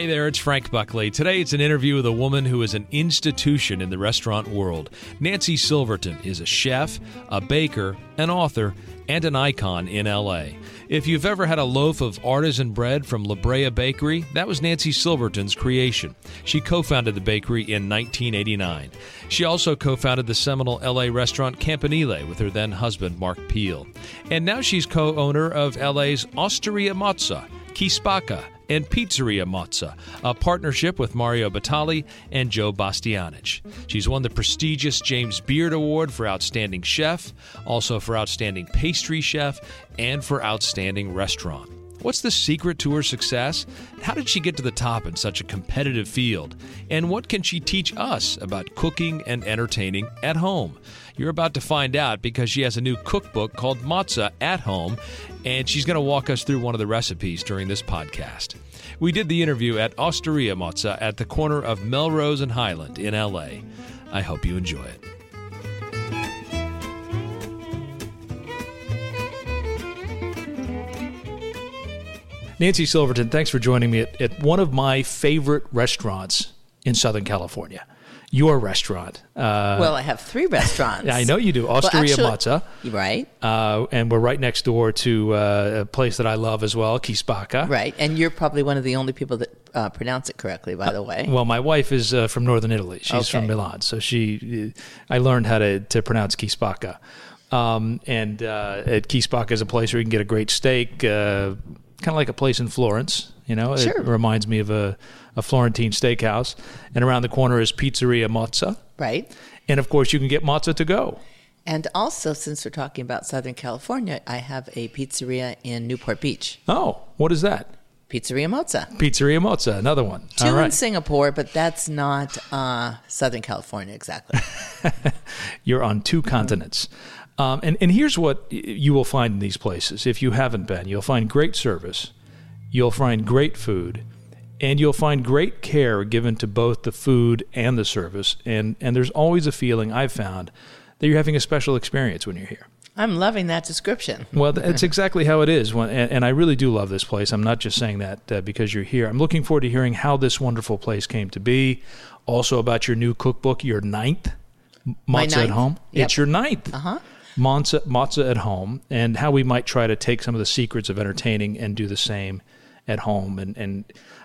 Hey there, it's Frank Buckley. Today it's an interview with a woman who is an institution in the restaurant world. Nancy Silverton is a chef, a baker, an author, and an icon in LA. If you've ever had a loaf of artisan bread from La Brea Bakery, that was Nancy Silverton's creation. She co founded the bakery in 1989. She also co founded the seminal LA restaurant Campanile with her then husband, Mark Peel. And now she's co owner of LA's Osteria Mozza, Chi Spacca, and Pizzeria Mozza, a partnership with Mario Batali and Joe Bastianich. She's won the prestigious James Beard Award for Outstanding Chef, also for Outstanding Pastry Chef, and for Outstanding Restaurant. What's the secret to her success? How did she get to the top in such a competitive field? And what can she teach us about cooking and entertaining at home? You're about to find out because she has a new cookbook called Mozza at Home, and she's going to walk us through one of the recipes during this podcast. We did the interview at Osteria Mozza at the corner of Melrose and Highland in LA. I hope you enjoy it. Nancy Silverton, thanks for joining me at, at one of my favorite restaurants in Southern California your restaurant. Uh, well, I have three restaurants. I know you do. Osteria well, Mozza. Right. Uh, and we're right next door to uh, a place that I love as well, Chi Spacca. Right. And you're probably one of the only people that uh, pronounce it correctly, by the way. well, my wife is uh, from northern Italy. She's okay. from Milan. So she, I learned how to, to pronounce Chi Spacca. Um, and uh, at Chi Spacca is a place where you can get a great steak, kind of like a place in Florence. You know, sure. it reminds me of a a Florentine steakhouse, and around the corner is Pizzeria Mozza. Right. And of course, you can get mozza to go. And also, since we're talking about Southern California, I have a pizzeria in Newport Beach. Oh, what is that? Pizzeria Mozza. Pizzeria Mozza, another one. Two in Singapore, but that's not uh, Southern California exactly. You're on two continents. Um, and, and here's what you will find in these places if you haven't been you'll find great service, you'll find great food, and you'll find great care given to both the food and the service. And, and there's always a feeling I've found that you're having a special experience when you're here. I'm loving that description. Well, that's exactly how it is. When, and, and, I really do love this place. I'm not just saying that uh, because you're here. I'm looking forward to hearing how this wonderful place came to be. Also, about your new cookbook, your ninth, Mozza at Home. Yep. It's your ninth. Uh huh. Mozza, Mozza at Home, and how we might try to take some of the secrets of entertaining and do the same at home. And, and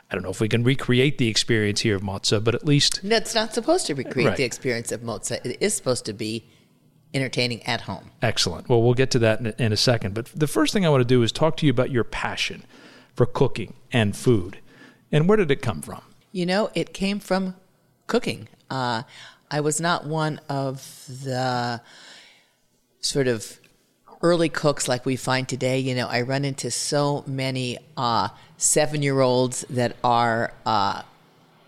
I don't know if we can recreate the experience here of Mozza, but at least that's not supposed to recreate right. the experience of Mozza. It is supposed to be entertaining at home. Excellent. Well, we'll get to that in a, in a second. But the first thing I want to do is talk to you about your passion for cooking and food, and where did it come from? You know, it came from cooking. Uh, I was not one of the sort of early cooks like we find today. You know, I run into so many uh, seven year olds that are uh,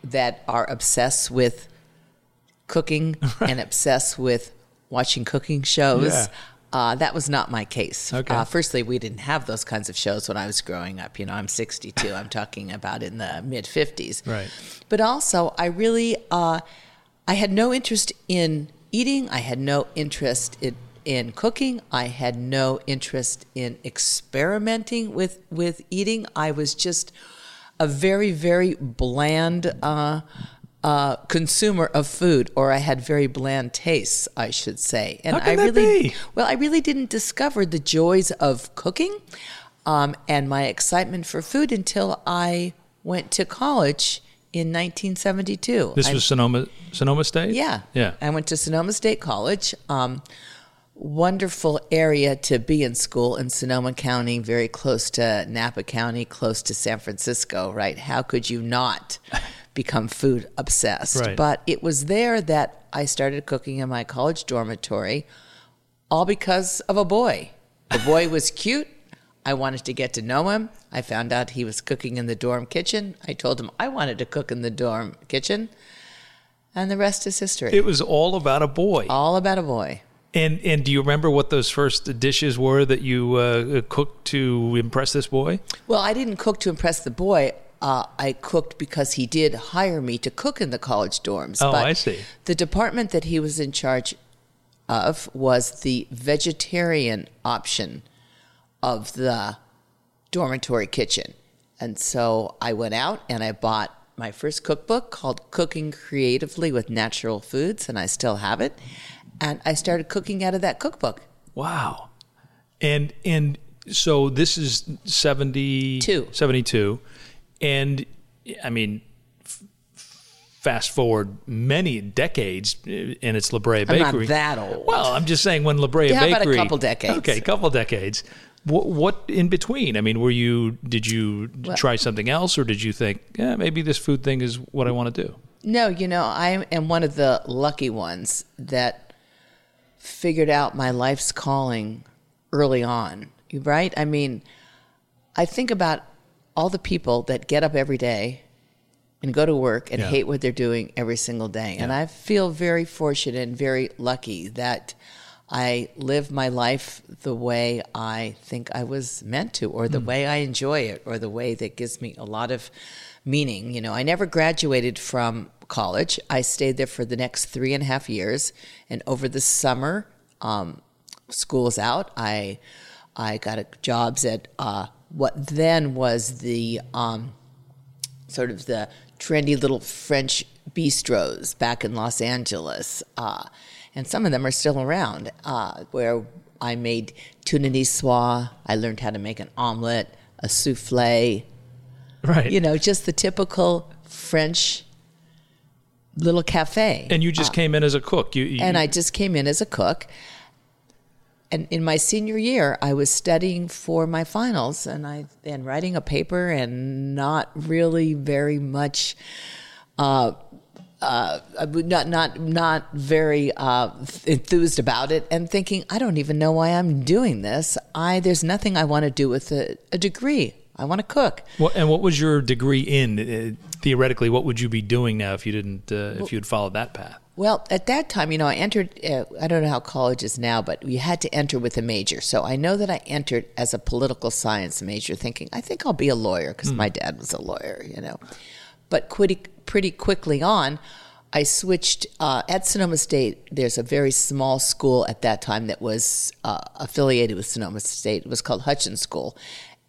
that are obsessed with cooking right. and obsessed with watching cooking shows. Yeah. Uh, that was not my case. Okay. Uh, firstly, we didn't have those kinds of shows when I was growing up. You know, I'm 62. I'm talking about in the mid 50s. Right. But also, I really, uh, I had no interest in eating. I had no interest in in cooking. I had no interest in experimenting with, with eating. I was just a very, very bland uh, uh, consumer of food, or I had very bland tastes, I should say. And I really, be? well, I really didn't discover the joys of cooking um, and my excitement for food until I went to college in 1972. This was Sonoma, Sonoma State. Yeah, yeah. I went to Sonoma State College. Um, wonderful area to be in school in Sonoma County, very close to Napa County, close to San Francisco, right? How could you not become food obsessed? Right. But it was there that I started cooking in my college dormitory, all because of a boy. The boy was cute. I wanted to get to know him. I found out he was cooking in the dorm kitchen. I told him I wanted to cook in the dorm kitchen. And the rest is history. It was all about a boy. All about a boy. And and do you remember what those first dishes were that you uh, cooked to impress this boy? Well, I didn't cook to impress the boy. Uh, I cooked because he did hire me to cook in the college dorms. Oh, but I see. The department that he was in charge of was the vegetarian option of the dormitory kitchen. and so I went out and I bought my first cookbook called Cooking Creatively with Natural Foods, and I still have it. And I started cooking out of that cookbook. Wow. And and so this is 72. 72. And I mean, f- fast forward many decades, uh, and it's La Brea I'm not Bakery. that old. Well, I'm just saying when La Brea Yeah, about a Bakery. couple decades. Okay, a couple decades. What, what in between? I mean, were you? Did you try something else, or did you think, yeah, maybe this food thing is what I want to do? No, you know, I am one of the lucky ones that figured out my life's calling early on, right? I mean, I think about all the people that get up every day and go to work and Yeah. hate what they're doing every single day. And I feel very fortunate and very lucky that I live my life the way I think I was meant to, or the hmm. way I enjoy it, or the way that gives me a lot of meaning. You know, I never graduated from college. I stayed there for the next three and a half years. And over the summer, um, school's out, I I got a, jobs at uh, what then was the um, sort of the trendy little French bistros back in Los Angeles. Uh, and some of them are still around, uh, where I made tuna niçoise. I learned how to make an omelet, a souffle, Right. you know, just the typical French little cafe. and you just came in as a cook. You, you and I just came in as a cook. And in my senior year, I was studying for my finals, and I and writing a paper, and not really very much, uh, uh, not not not very uh, enthused about it, and thinking I don't even know why I'm doing this. I there's nothing I want to do with a, a degree. I want to cook. What, and what was your degree in? Theoretically, what would you be doing now if you didn't? Uh, if you had followed that path? Well, at that time, you know, I entered, uh, I don't know how college is now, but you had to enter with a major. So I know that I entered as a political science major thinking, I think I'll be a lawyer because my dad was a lawyer, you know. But pretty, pretty quickly on, I switched uh, at Sonoma State. There's a very small school at that time that was uh, affiliated with Sonoma State. It was called Hutchins School.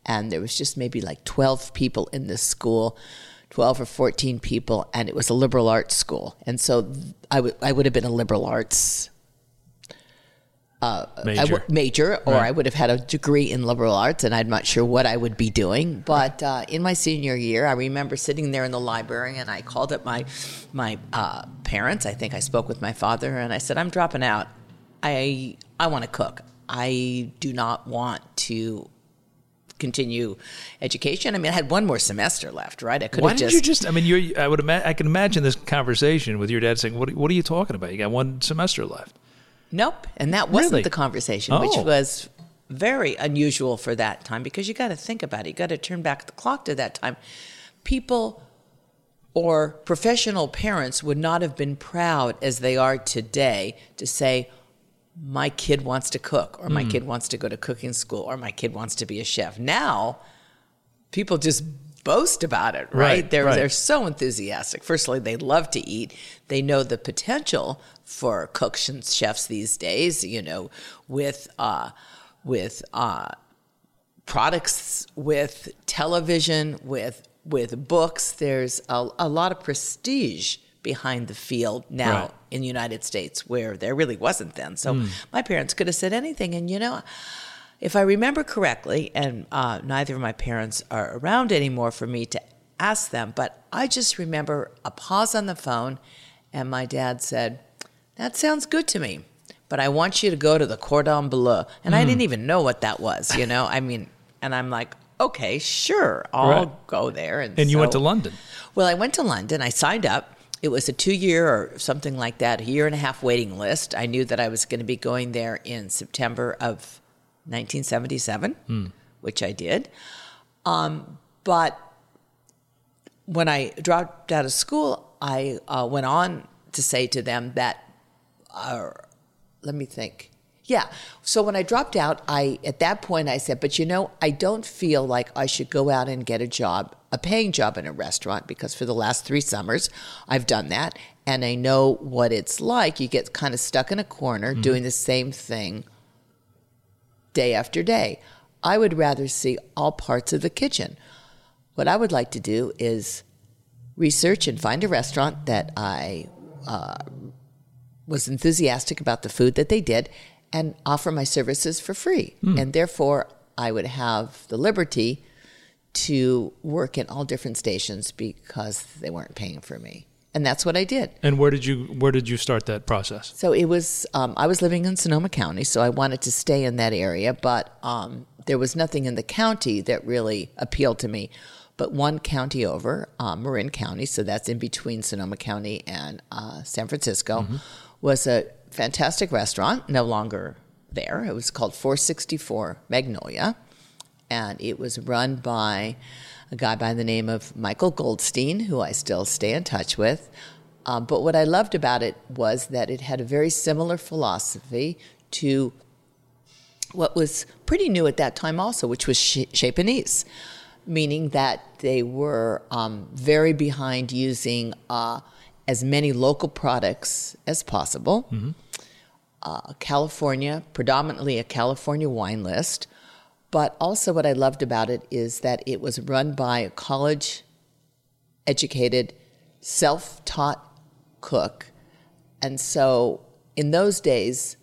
And there was just maybe like 12 people in this school. 12 or 14 people, and it was a liberal arts school. And so I would I would have been a liberal arts I Major. w- major, or Right. I would have had a degree in liberal arts, and I'm not sure what I would be doing. But uh, in my senior year, I remember sitting there in the library, and I called up my my uh, parents. I think I spoke with my father, and I said, "I'm dropping out. I I want to cook. I do not want to." Continue education i mean i had one more semester left right i could Why have just you just? I mean, you. I would. Ima- I can imagine this conversation with your dad saying, "What? What are you talking about? You got one semester left." Nope. And that wasn't Really? the conversation, which Oh. was very unusual for that time because you got to think about it. You got to turn back the clock to that time. People or professional parents would not have been proud as they are today to say, my kid wants to cook, or my Hmm. kid wants to go to cooking school, or my kid wants to be a chef. Now, people just boast about it, right? Right, they're right. they're so enthusiastic. Firstly, they love to eat. They know the potential for cooks and chefs these days. You know, with uh, with uh, products, with television, with with books. There's a, a lot of prestige behind the field now Right. in the United States, where there really wasn't then. So my parents could have said anything, and you know. If I remember correctly, and uh, neither of my parents are around anymore for me to ask them, but I just remember a pause on the phone, and my dad said, That sounds good to me, but I want you to go to the Cordon Bleu. And I didn't even know what that was, you know? I mean, and I'm like, Okay, sure, I'll Right. go there. And, And you went to London. well, I went to London. I signed up. It was a two year or something like that, a year and a half waiting list. I knew that I was going to be going there in September of 1977, which I did. Um, but when I dropped out of school, I uh, went on to say to them that, uh, let me think. Yeah. So when I dropped out, I at that point I said, but you know, I don't feel like I should go out and get a job, a paying job in a restaurant, because for the last three summers I've done that, and I know what it's like. You get kind of stuck in a corner doing the same thing day after day. I would rather see all parts of the kitchen. what I would like to do is research and find a restaurant that I uh, was enthusiastic about the food that they did and offer my services for free. And therefore, I would have the liberty to work in all different stations because they weren't paying for me. And that's what I did. And where did you where did you start that process? So it was, um, I was living in Sonoma County, so I wanted to stay in that area, but um, there was nothing in the county that really appealed to me. But one county over, um, Marin County, so that's in between Sonoma County and uh, San Francisco, was a fantastic restaurant, no longer there. It was called 464 Magnolia, and it was run by a guy by the name of Michael Goldstein, who I still stay in touch with. Um, but what I loved about it was that it had a very similar philosophy to what was pretty new at that time, also, which was Panisse, meaning that they were um, very behind using uh, as many local products as possible. Uh, California, predominantly a California wine list. But also, what I loved about it is that it was run by a college educated, self taught cook. And so, in those days,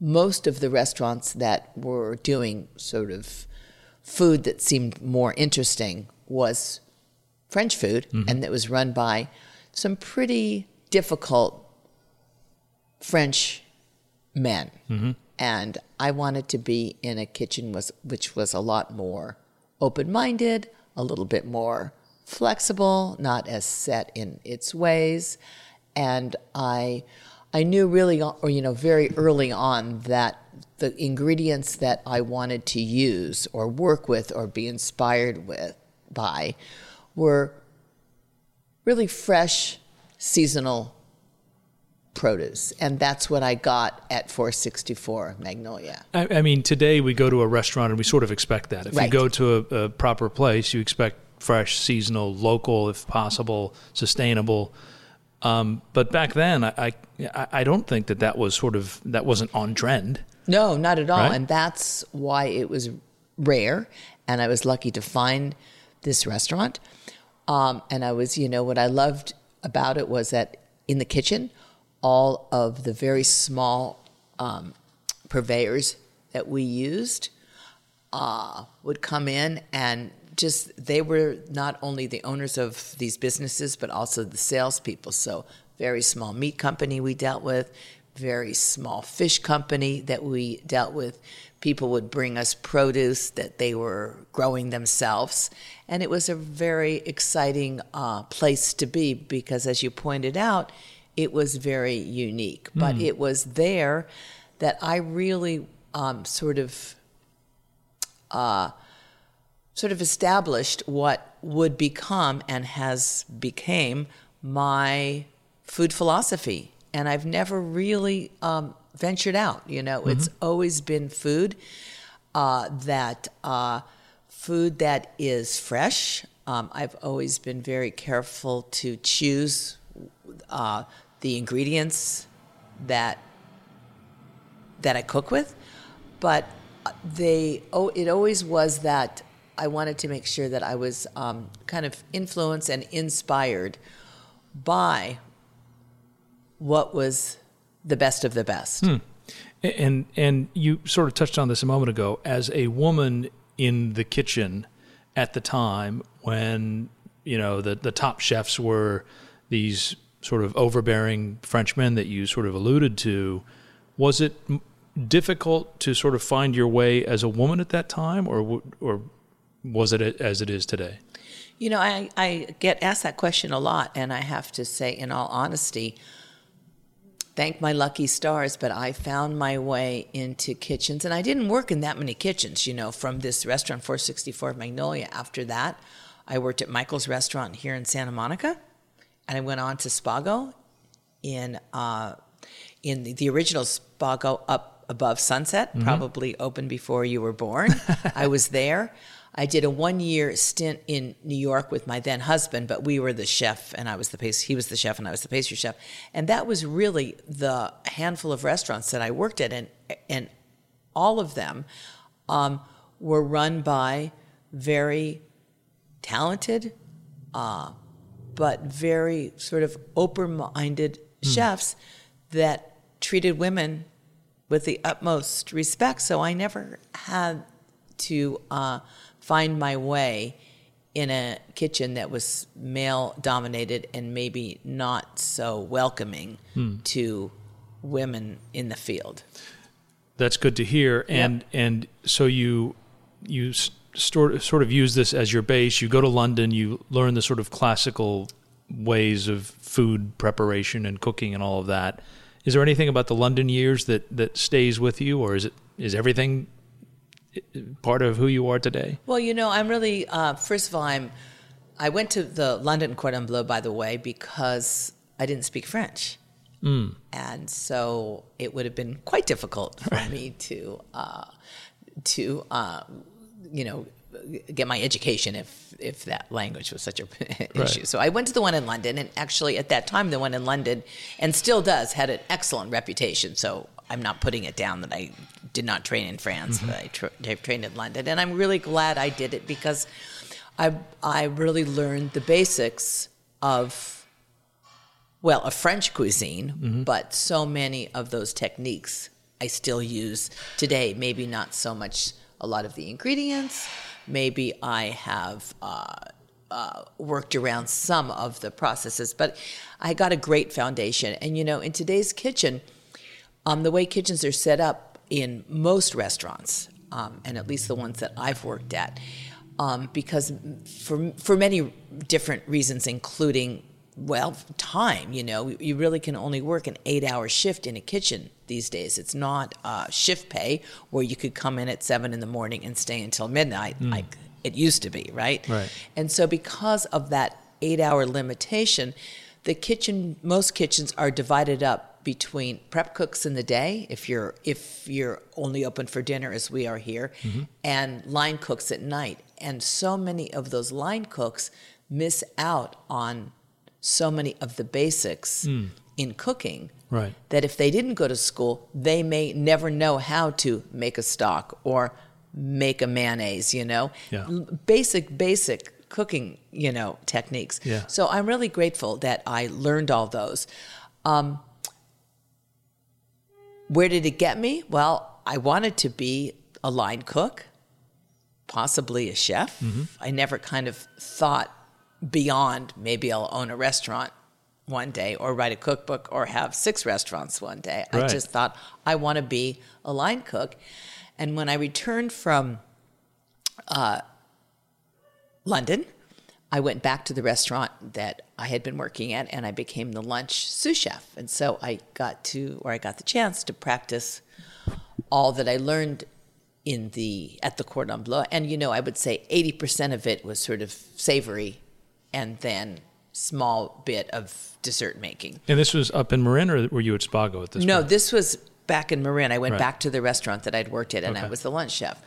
most of the restaurants that were doing sort of food that seemed more interesting was French food, mm-hmm. and it was run by some pretty difficult French men. Mm-hmm. And I wanted to be in a kitchen was which was a lot more open-minded, a little bit more flexible, not as set in its ways. And I I knew really or you know very early on that the ingredients that I wanted to use or work with or be inspired with by were really fresh seasonal produce and that's what i got at 464 magnolia I, I mean, today we go to a restaurant and we sort of expect that. If you go to a, a proper place, you expect fresh, seasonal, local, if possible, sustainable. Um, but back then, I, I I don't think that that was sort of that wasn't on trend. no not at all Right. and that's why it was rare and i was lucky to find this restaurant um, and i was you know what i loved about it was that in the kitchen all of the very small um, purveyors that we used uh, would come in and just they were not only the owners of these businesses but also the salespeople. So very small meat company we dealt with, very small fish company that we dealt with. People would bring us produce that they were growing themselves, and it was a very exciting uh, place to be because, as you pointed out, it was very unique. But it was there that I really um, sort of sort of established what would become and has became my food philosophy. And i've never really um, ventured out you know? It's always been food uh, that uh, food that is fresh. Um, i've always been very careful to choose uh, the ingredients that that I cook with, but they oh it always was that I wanted to make sure that I was um, kind of influenced and inspired by what was the best of the best. And and you sort of touched on this a moment ago. As a woman in the kitchen at the time when you know the the top chefs were these sort of overbearing Frenchmen that you sort of alluded to, was it difficult to sort of find your way as a woman at that time, or or was it as it is today? You know, I, I get asked that question a lot, and I have to say, in all honesty, thank my lucky stars, but I found my way into kitchens, and I didn't work in that many kitchens, you know, from this restaurant 464 Magnolia. After that, I worked at Michael's restaurant here in Santa Monica, and I went on to Spago in uh, in the, the original Spago up above Sunset, probably opened before you were born. I was there. I did a one year stint in New York with my then husband, but we were the chef and I was the pastry. He was the chef and I was the pastry chef, and that was really the handful of restaurants that I worked at, and and all of them um, were run by very talented, uh, but very sort of open minded chefs that treated women with the utmost respect. So I never had to uh, find my way in a kitchen that was male dominated and maybe not so welcoming to women in the field. That's good to hear. And and so you you sort sort of use this as your base. You go to London. You learn the sort of classical ways of food preparation and cooking and all of that. Is there anything about the London years that that stays with you, or is it is everything uh, part of who you are today? Well, you know, I'm really uh, first of all, I'm I went to the London Cordon Bleu, by the way, because I didn't speak French, and so it would have been quite difficult for me to uh, to uh, you know get my education if if that language was such a issue. So I went to the one in London, and actually at that time, the one in London, and still does, had an excellent reputation. So I'm not putting it down that I did not train in France, but mm-hmm. I tra- I've trained in London, and I'm really glad I did it because I I really learned the basics of well, a French cuisine, mm-hmm. but so many of those techniques I still use today. Maybe not so much a lot of the ingredients. Maybe I have uh, uh, worked around some of the processes, but I got a great foundation. And you know, in today's kitchen, um, the way kitchens are set up in most restaurants, um, and at least the ones that I've worked at, um, because for for many different reasons, including well, time. You know, you really can only work an eight-hour shift in a kitchen these days. It's not uh, shift pay where you could come in at seven in the morning and stay until midnight, mm. like it used to be, right? Right. And so, because of that eight-hour limitation, the kitchen, most kitchens are divided up between prep cooks in the day, if you're if you're only open for dinner as we are here, mm-hmm. and line cooks at night. And so many of those line cooks miss out on so many of the basics mm. in cooking Right. that if they didn't go to school, they may never know how to make a stock or make a mayonnaise, you know? Yeah. Basic, basic cooking, you know, techniques. Yeah. So I'm really grateful that I learned all those. Um, where did it get me? Well, I wanted to be a line cook, possibly a chef. I never kind of thought beyond maybe I'll own a restaurant one day or write a cookbook or have six restaurants one day. I just thought I want to be a line cook. And when I returned from uh, London, I went back to the restaurant that I had been working at and I became the lunch sous chef. And so I got to, or I got the chance to practice all that I learned in the, at the Cordon Bleu. And, you know, I would say 80% of it was sort of savory and then small bit of dessert making. And this was up in Marin, or were you at Spago at this time? No, point? this was back in Marin. I went Right. back to the restaurant that I'd worked at, and I was the lunch chef.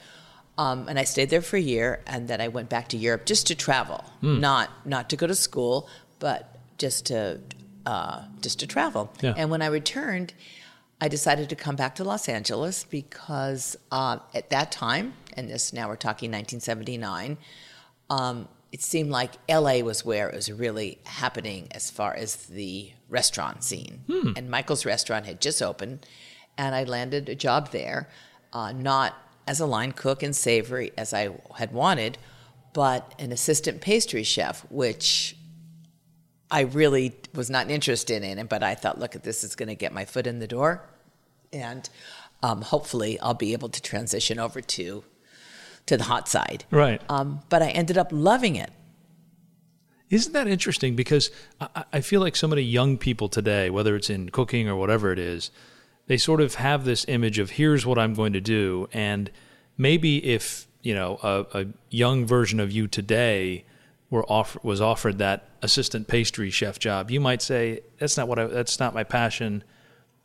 Um, and I stayed there for a year, and then I went back to Europe just to travel, Hmm. not not to go to school, but just to uh, just to travel. Yeah. And when I returned, I decided to come back to Los Angeles because uh, at that time, and this now we're talking 1979, um, it seemed like LA was where it was really happening as far as the restaurant scene. And Michael's restaurant had just opened, and I landed a job there, uh, not as a line cook and savory as I had wanted, but an assistant pastry chef, which I really was not interested in. But I thought, look, this is going to get my foot in the door, and um, hopefully I'll be able to transition over to to the hot side. Right. Um, but I ended up loving it. Isn't that interesting? Because I, I feel like so many young people today, whether it's in cooking or whatever it is, they sort of have this image of here's what I'm going to do, and maybe if you know a, a young version of you today were off, was offered that assistant pastry chef job, you might say that's not what I, that's not my passion.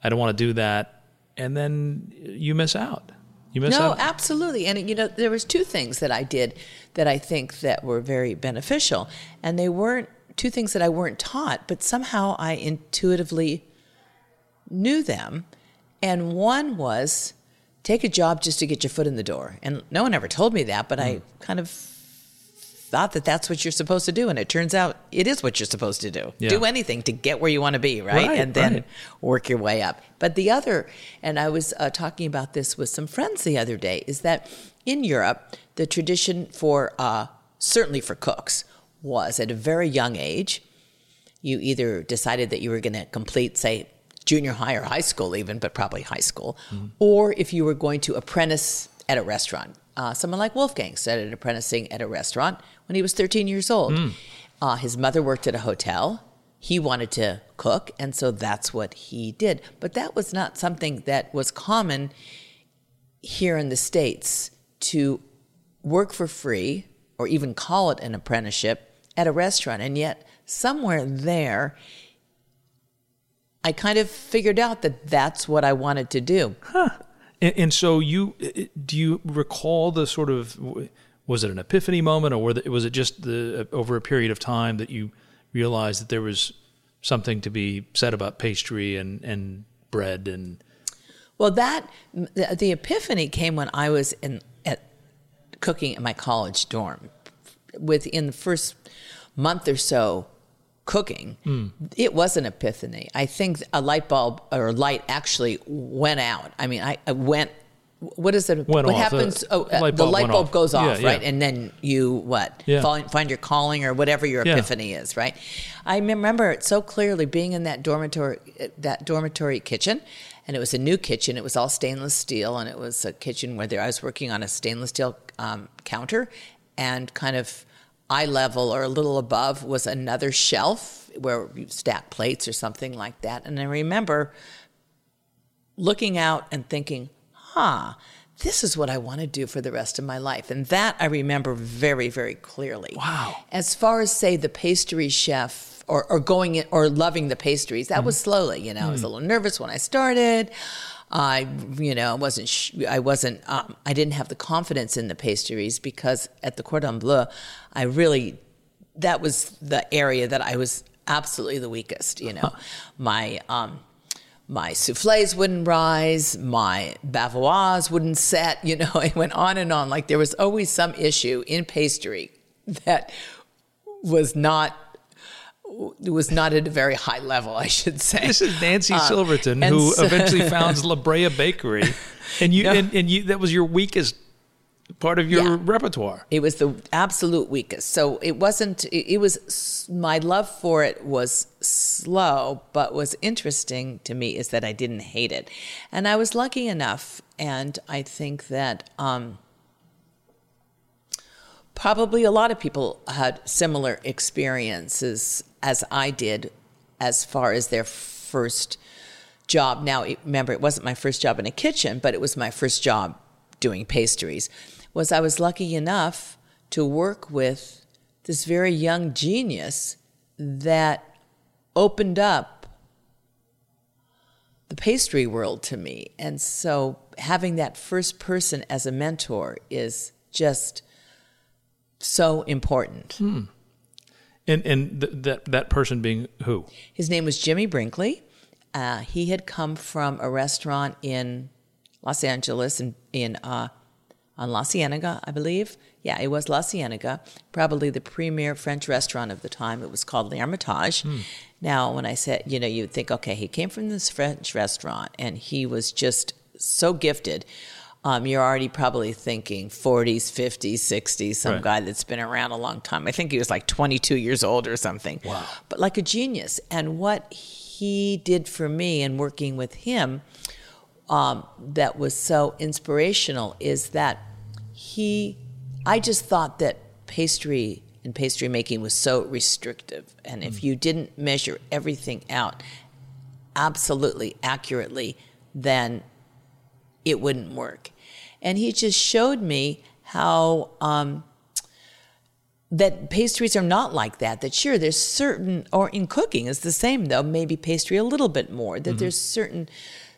I don't want to do that, and then you miss out. You miss No, out. absolutely. And you know, there was two things that I did that I think that were very beneficial, and they weren't two things that I weren't taught, but somehow I intuitively knew them. And one was take a job just to get your foot in the door. And no one ever told me that, but I hmm. kind of thought that that's what you're supposed to do and it turns out it is what you're supposed to do. Yeah. do anything to get where you want to be right, Right, and then right. work your way up. But the other and i was uh, talking about this with some friends the other day is that in europe the tradition for uh, certainly for cooks was at a very young age you either decided that you were going to complete say junior high or high school even but probably high school or if you were going to apprentice at a restaurant uh, someone like wolfgang started apprenticing at a restaurant when he was 13 years old. Uh, his mother worked at a hotel. He wanted to cook and so that's what he did. But that was not something that was common here in the states to work for free or even call it an apprenticeship at a restaurant. And yet somewhere there i kind of figured out that that's what i wanted to do And, and so you do you recall the sort of was it an epiphany moment or was it just the uh, over a period of time that you realized that there was something to be said about pastry and and bread and Well, that the, epiphany came when I was in at cooking at my college dorm. Within the first month or so cooking, it was an epiphany. I think a light bulb or light actually went out. I mean, I, I went. What is it? Went what off. happens? The oh, light the bulb light bulb off. goes off, Yeah, yeah. right? And then you what? Yeah. Find, find your calling or whatever your Yeah. epiphany is, right? I remember it so clearly being in that dormitory, that dormitory kitchen, and it was a new kitchen. It was all stainless steel, and it was a kitchen where there, I was working on a stainless steel um, counter, and kind of eye level or a little above was another shelf where you stack plates or something like that. And I remember looking out and thinking, huh, this is what I want to do for the rest of my life. And that I remember very, very clearly. Wow. As far as, say, the pastry chef or, or going in, or loving the pastries, that was slowly, you know, I was a little nervous when I started. I, you know, wasn't, sh- I wasn't, um, I didn't have the confidence in the pastries because at the Cordon Bleu, I really that was the area that I was absolutely the weakest. You know, my um, my souffles wouldn't rise, my bavarois wouldn't set. You know, it went on and on. Like there was always some issue in pastry that was not was not at a very high level, I should say. This is Nancy Uh, Silverton, who so- eventually founds La Brea Bakery, and you Yeah. and, and you that was your weakest part of your Yeah. repertoire. It was the absolute weakest. So it wasn't, it, it was, my love for it was slow, but was interesting to me is that I didn't hate it. And I was lucky enough, and I think that um, probably a lot of people had similar experiences as I did as far as their first job. Now, remember, it wasn't my first job in a kitchen, but it was my first job doing pastries. Was I was lucky enough to work with this very young genius that opened up the pastry world to me. And so having that first person as a mentor is just so important. Hmm. And and th- that that person being who? His name was Jimmy Brinkley. Uh, he had come from a restaurant in Los Angeles in, in uh, on La Cienega, I believe. Yeah, it was La Cienega, probably the premier French restaurant of the time. It was called L'Hermitage. Now, when I said, you know, you'd think, okay, he came from this French restaurant and he was just so gifted. Um, you're already probably thinking 40s, 50s, 60s, some Right. guy that's been around a long time. I think he was like 22 years old or something. Wow. But like a genius. And what he did for me in working with him um, that was so inspirational is that he, I just thought that pastry and pastry making was so restrictive. And if you didn't measure everything out absolutely accurately, then it wouldn't work. And he just showed me how um, that pastries are not like that. That sure, there's certain, or in cooking is the same though, maybe pastry a little bit more, that there's certain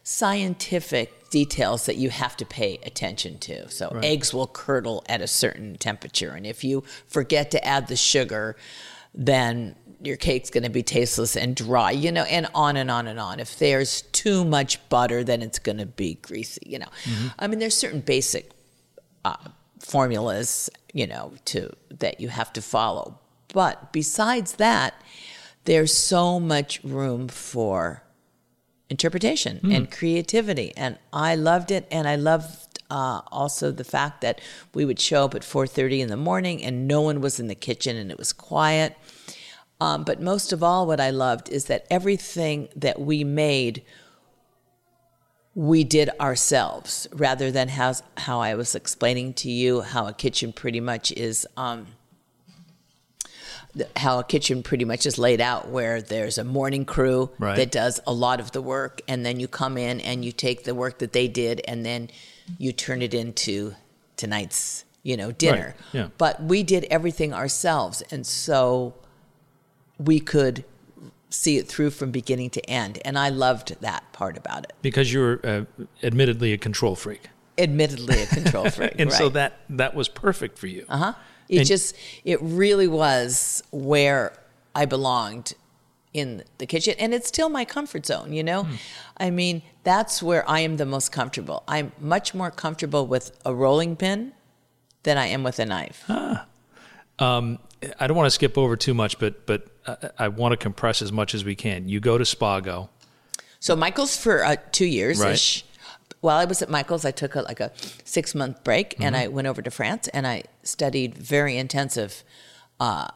scientific details that you have to pay attention to. So eggs will curdle at a certain temperature. And if you forget to add the sugar, then your cake's going to be tasteless and dry, you know, and on and on and on. If there's too much butter, then it's going to be greasy, you know. I mean, there's certain basic uh, formulas, you know, to that you have to follow. But besides that, there's so much room for interpretation Hmm. and creativity, and I loved it. And I loved uh, also the fact that we would show up at 4:30 in the morning, and no one was in the kitchen, and it was quiet. Um, but most of all, what I loved is that everything that we made, we did ourselves, rather than how how I was explaining to you how a kitchen pretty much is. Um, how a kitchen pretty much is laid out, where there's a morning crew Right. that does a lot of the work, and then you come in and you take the work that they did, and then you turn it into tonight's, you know, dinner. yeah. But we did everything ourselves, and so we could see it through from beginning to end, and I loved that part about it. Because you're uh, admittedly a control freak. Admittedly, a control freak, And so that that was perfect for you. Uh huh. It And- just, it really was where I belonged in the kitchen. And it's still my comfort zone, you know? I mean, that's where I am the most comfortable. I'm much more comfortable with a rolling pin than I am with a knife. I don't want to skip over too much, but but I, I want to compress as much as we can. You go to Spago. So Michael's for uh, two years ish. While I was at Michael's, I took a, like a six month break and I went over to France and I studied very intensive uh,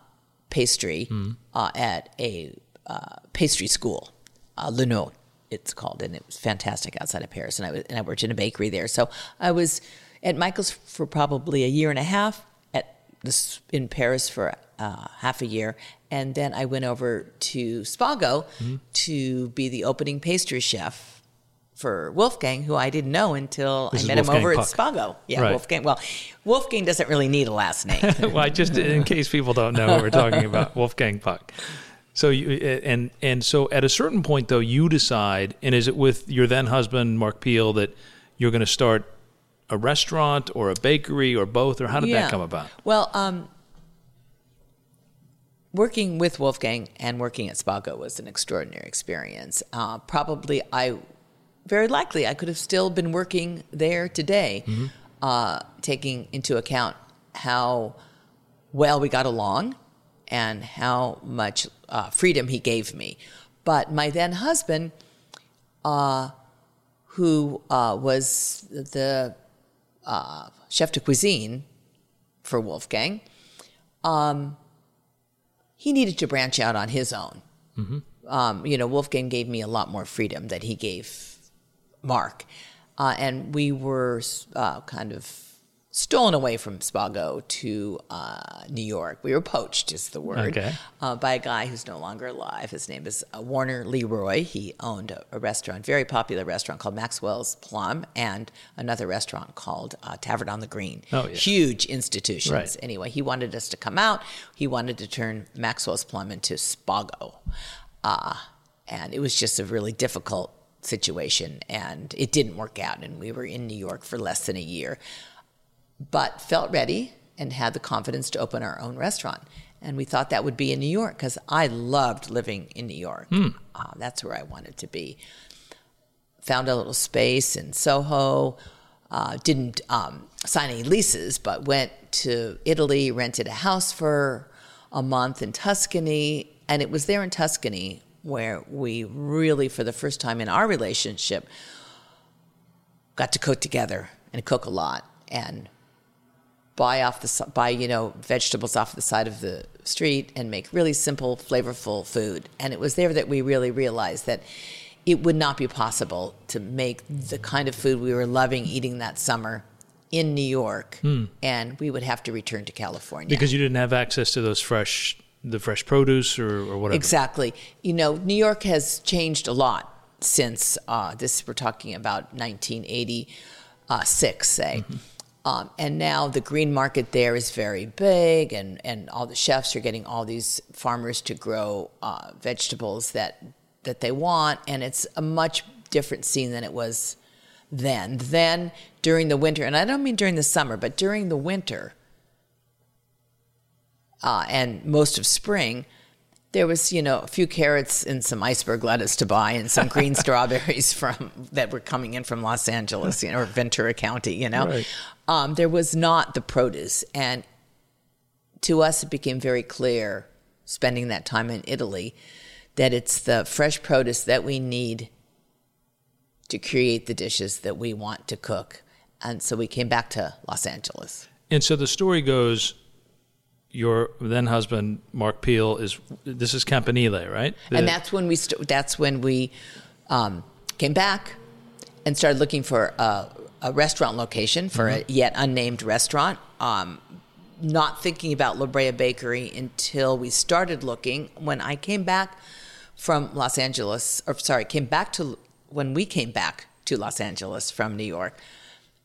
pastry uh, at a uh, pastry school, uh, Lenôtre, it's called, and it was fantastic outside of Paris. And I was, and I worked in a bakery there. So I was at Michael's for probably a year and a half. This in Paris for uh, half a year, and then I went over to Spago to be the opening pastry chef for Wolfgang, who I didn't know until This I met him over Puck. at Spago. Yeah, Right. Wolfgang. Well, Wolfgang doesn't really need a last name. well, just in case people don't know what we're talking about, Wolfgang Puck. So you and and so at a certain point though, you decide, and is it with your then husband Mark Peel that you're going to start a restaurant or a bakery or both, or how did that come about? Well, um, working with Wolfgang and working at Spago was an extraordinary experience. Uh, probably, I very likely I could have still been working there today, Mm-hmm. uh, taking into account how well we got along and how much uh, freedom he gave me. But my then husband, uh, who uh, was the uh, chef de cuisine for Wolfgang, um, he needed to branch out on his own. Um, you know, Wolfgang gave me a lot more freedom that he gave Mark, uh, and we were uh, kind of stolen away from Spago to uh, New York. We were poached, is the word, Okay. uh, by a guy who's no longer alive. His name is uh, Warner Leroy. He owned a, a restaurant, very popular restaurant called Maxwell's Plum, and another restaurant called uh, Tavern on the Green. Oh, yeah. Huge institutions. Right. Anyway, he wanted us to come out. He wanted to turn Maxwell's Plum into Spago. Uh, and it was just a really difficult situation, and it didn't work out. And we were in New York for less than a year but felt ready and had the confidence to open our own restaurant. And we thought that would be in New York because I loved living in New York. Uh, that's where I wanted to be. Found a little space in Soho. Uh, didn't um, sign any leases, but went to Italy, rented a house for a month in Tuscany. And it was there in Tuscany where we really, for the first time in our relationship, got to cook together and cook a lot and buy off the buy you know vegetables off the side of the street and make really simple flavorful food and it was there that we really realized that it would not be possible to make the kind of food we were loving eating that summer in New York and we would have to return to California Because you didn't have access to those fresh, the fresh produce or, or whatever. Exactly. You know, New York has changed a lot since uh, this. We're talking about 1986, say. Um, and now the green market there is very big, and, and all the chefs are getting all these farmers to grow uh, vegetables that that they want, and it's a much different scene than it was then. Then during the winter, and I don't mean during the summer, but during the winter uh, and most of spring, there was, you know, a few carrots and some iceberg lettuce to buy, and some green strawberries from that were coming in from Los Angeles, you know, or Ventura County. You know, Right. um, there was not the produce, and to us, it became very clear, spending that time in Italy, that it's the fresh produce that we need to create the dishes that we want to cook. And so we came back to Los Angeles. And so the story goes your then husband Mark Peel is this is Campanile, right? The- and that's when we st- that's when we um, came back and started looking for a, a restaurant location for a yet unnamed restaurant. Um, not thinking about La Brea Bakery until we started looking. When I came back from Los Angeles, or sorry, came back to when we came back to Los Angeles from New York.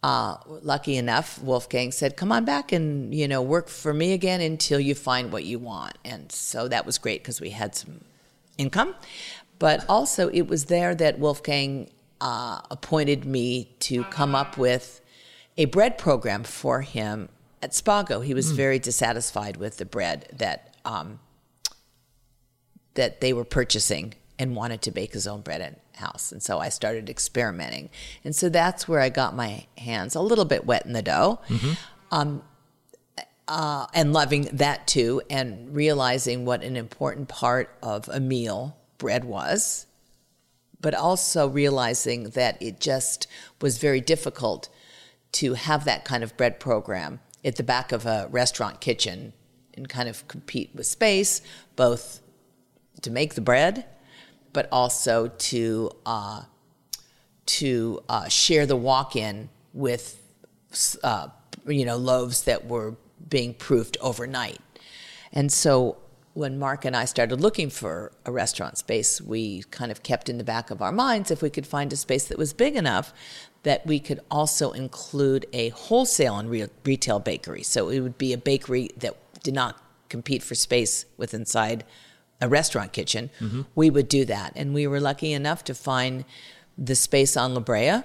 Uh, lucky enough, Wolfgang said, "Come on back and you know work for me again until you find what you want." And so that was great because we had some income, but also it was there that Wolfgang uh, appointed me to come up with a bread program for him at Spago. He was very dissatisfied with the bread that um, that they were purchasing and wanted to bake his own bread in house. And so I started experimenting. And so that's where I got my hands a little bit wet in the dough. Um, uh, and loving that too, and realizing what an important part of a meal bread was, but also realizing that it just was very difficult to have that kind of bread program at the back of a restaurant kitchen and kind of compete with space, both to make the bread, but also to uh, to uh, share the walk-in with uh, you know loaves that were being proofed overnight. And so when Mark and I started looking for a restaurant space, we kind of kept in the back of our minds if we could find a space that was big enough that we could also include a wholesale and re- retail bakery. So it would be a bakery that did not compete for space with inside a restaurant kitchen. We would do that. And we were lucky enough to find the space on La Brea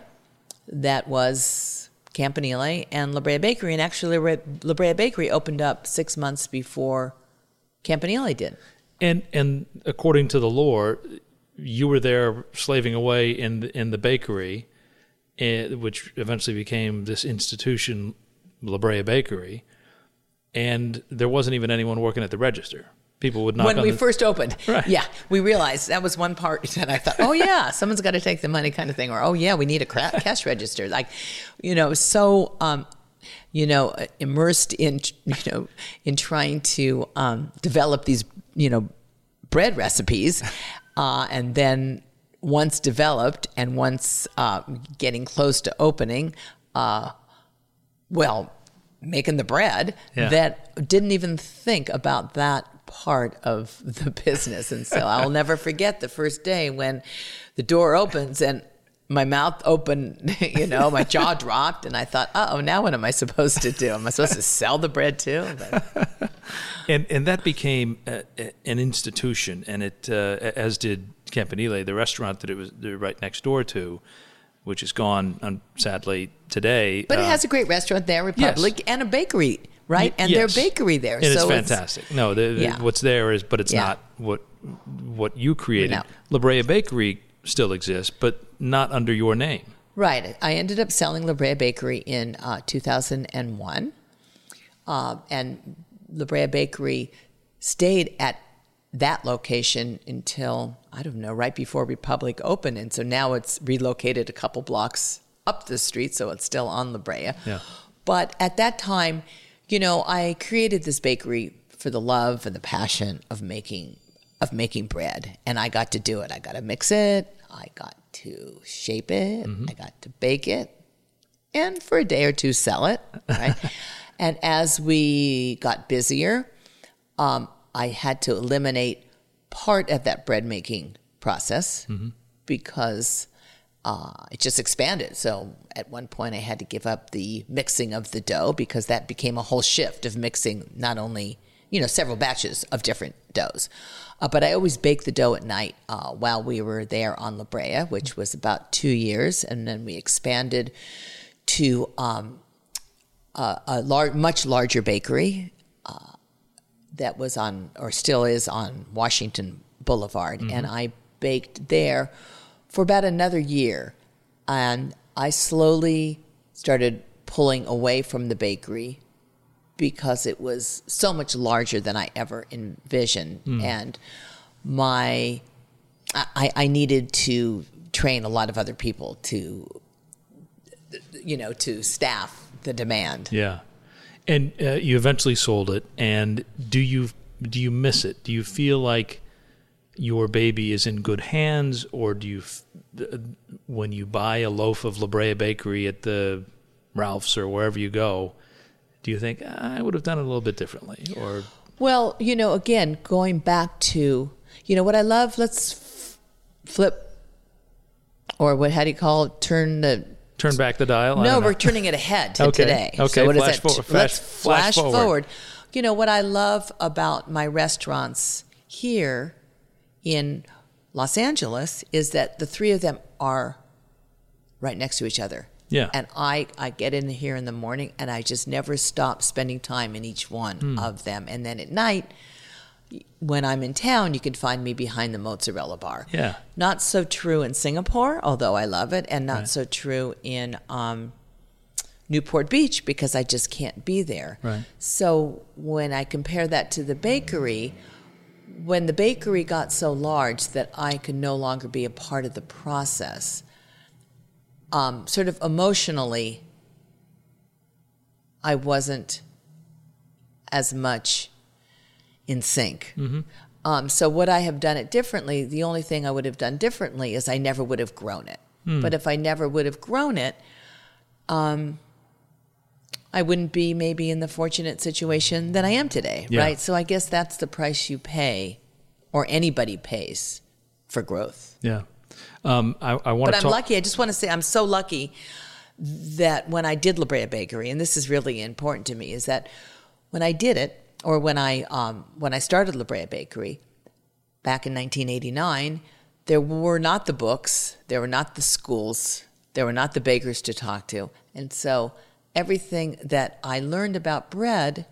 that was Campanile and La Brea Bakery. And actually, La Brea- Bakery opened up six months before Campanile did. and and according to the lore, you were there slaving away in the, in the bakery, eh, which eventually became this institution, La Brea Bakery, and there wasn't even anyone working at the register. People would knock when we the, first opened. Right. Yeah, we realized that was one part that I thought, oh yeah, someone's got to take the money, kind of thing, or oh yeah, we need a cash register. Like, you know, so um, you know, immersed in you know in trying to um, develop these you know bread recipes, uh, and then once developed and once uh, getting close to opening, uh, well, making the bread Yeah. that didn't even think about that part of the business. And so I'll never forget the first day when the door opens and my mouth opened, you know, my jaw dropped, and I thought, oh, now what am I supposed to do? Am I supposed to sell the bread too? But, and and that became a, a- an institution, and it uh, as did Campanile, the restaurant that it was right next door to, which is gone, um, sadly today. but it Uh, has a great restaurant there, Republic, and a bakery, right? And yes. their bakery there. And it's so fantastic. no, the, the- Yeah. what's there is, but it's Yeah. not what what you created. No. La Brea Bakery still exists, but not under your name. Right. I ended up selling La Brea Bakery in uh, 2001. Uh, and La Brea Bakery stayed at that location until, I don't know, right before Republic opened. And so now it's relocated a couple blocks up the street, so it's still on La Brea. Yeah. But at that time, you know, I created this bakery for the love and the passion of making of making bread, and I got to do it. I got to mix it. I got to shape it. I got to bake it, and for a day or two sell it. Right. and as we got busier, um, I had to eliminate part of that bread making process because uh, it just expanded. So at one point, I had to give up the mixing of the dough because that became a whole shift of mixing not only you know several batches of different doughs, uh, but I always baked the dough at night uh, while we were there on La Brea, which was about two years, and then we expanded to um, a, a lar- much larger bakery. Uh, that was on, or still is on Washington Boulevard, and I baked there for about another year. And I slowly started pulling away from the bakery because it was so much larger than I ever envisioned. And my, I, I needed to train a lot of other people to, you know, to staff the demand. Yeah. And uh, you eventually sold it. And do you do you miss it? Do you feel like your baby is in good hands, or do you, when you buy a loaf of La Brea Bakery at the Ralph's or wherever you go, do you think "Ah, I would have done it a little bit differently? Or Well, you know, again, going back to, you know, what I love, let's f- flip, or what, how do you call it? Turn the, turn back the dial? No, we're turning it ahead to Okay, today. okay, So what is flash that? forward- Let's flash- flash flash, forward. You know, what I love about my restaurants here in Los Angeles is that the three of them are right next to each other. Yeah. And I, I get in here in the morning and I just never stop spending time in each one Hmm. of them. And then at night, when I'm in town, you can find me behind the mozzarella bar. Yeah. Not so true in Singapore, although I love it, and not Right. so true in um, Newport Beach because I just can't be there. Right. So when I compare that to the bakery, when the bakery got so large that I could no longer be a part of the process, um, sort of emotionally, I wasn't as much in sync. Um, so would I have done it differently? The only thing I would have done differently is I never would have grown it. But if I never would have grown it, um, I wouldn't be maybe in the fortunate situation that I am today, Yeah. right? So I guess that's the price you pay, or anybody pays, for growth. yeah. Um, I, I want to But I'm talk. lucky. I just want to say I'm so lucky that when I did La Brea Bakery, and this is really important to me, is that when I did it, or when I um, when I started La Brea Bakery back in 1989, there were not the books, there were not the schools, there were not the bakers to talk to, and so everything that I learned about bread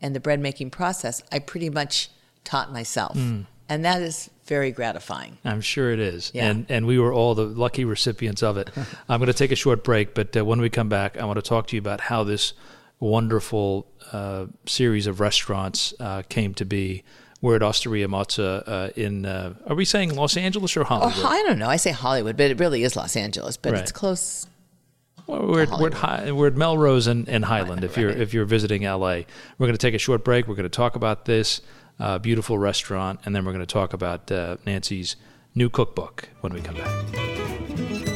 and the bread making process, I pretty much taught myself, and that is very gratifying. I'm sure it is. Yeah. And and we were all the lucky recipients of it. I'm going to take a short break, but uh, when we come back, I want to talk to you about how this wonderful uh, series of restaurants uh, came to be. We're at Osteria Mozza uh, in, uh, are we saying Los Angeles or Oh, Hollywood? I don't know. I say Hollywood, but it really is Los Angeles. But Right. it's close. Well, we're, at, we're, at Hi- we're at Melrose and, and Highland. If you're if you're visiting LA, we're going to take a short break. We're going to talk about this uh, beautiful restaurant, and then we're going to talk about uh, Nancy's new cookbook when we come back.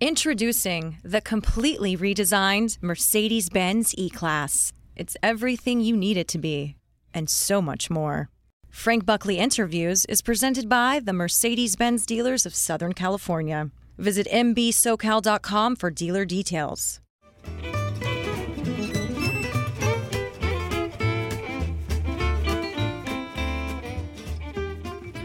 Introducing the completely redesigned Mercedes Benz E Class. It's everything you need it to be, and so much more. Frank Buckley Interviews is presented by the Mercedes Benz dealers of Southern California. Visit mbsocal.com for dealer details.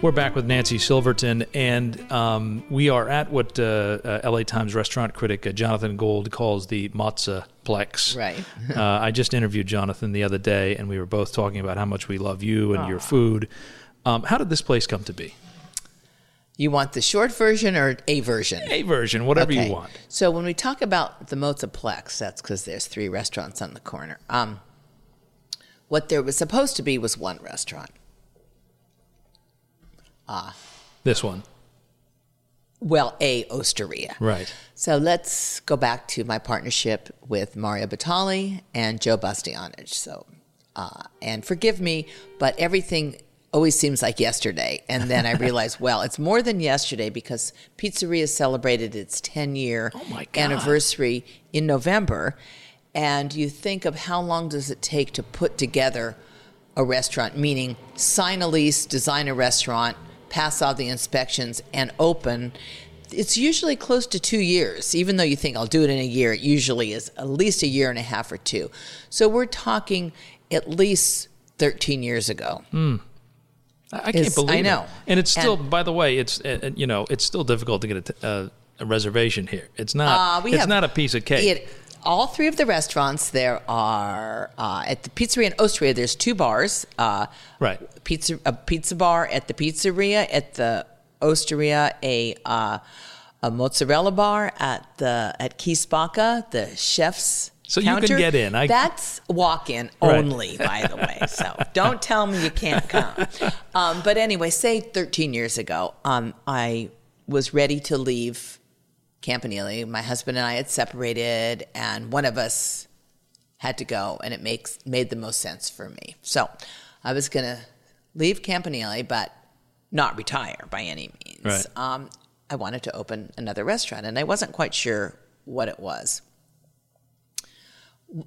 We're back with Nancy Silverton, and um, we are at what uh, uh, LA Times restaurant critic uh, Jonathan Gold calls the Mozza Plex. Right. uh, I just interviewed Jonathan the other day, and we were both talking about how much we love you and your food. Um, how did this place come to be? You want the short version or a version? A version, whatever Okay. you want. So when we talk about the Mozzaplex, that's because there's three restaurants on the corner. Um, what there was supposed to be was one restaurant. This one, Well, a osteria. right? So let's go back to my partnership with Mario Batali and Joe Bastianich. So, uh, and forgive me, but everything always seems like yesterday. And then I realized, well, it's more than yesterday because Pizzeria celebrated its 10 year Oh anniversary in November. And you think of how long does it take to put together a restaurant, meaning sign a lease, design a restaurant, pass all the inspections, and open. It's usually close to two years. Even though you think I'll do it in a year, it usually is at least a year and a half or two. So we're talking at least 13 years ago. I, I can't believe I it. know. And it's still, And- by the way, it's uh, uh, you know, it's still difficult to get a, t- uh, a reservation here. It's not. Uh, we it's have- not a piece of cake. It, all three of the restaurants there are uh, at the pizzeria and osteria. There's two bars. Uh, Right. Pizza a pizza bar at the pizzeria at the osteria. A uh, a mozzarella bar at the at Chi Spacca, the chef's. So you can get in. I- That's walk in Right. only, by the way. So don't tell me you can't come. Um, but anyway, say 13 years ago, um, I was ready to leave Campanile. My husband and I had separated, and one of us had to go, and it makes made the most sense for me. So I was going to leave Campanile, but not retire by any means. Right. Um, I wanted to open another restaurant, and I wasn't quite sure what it was.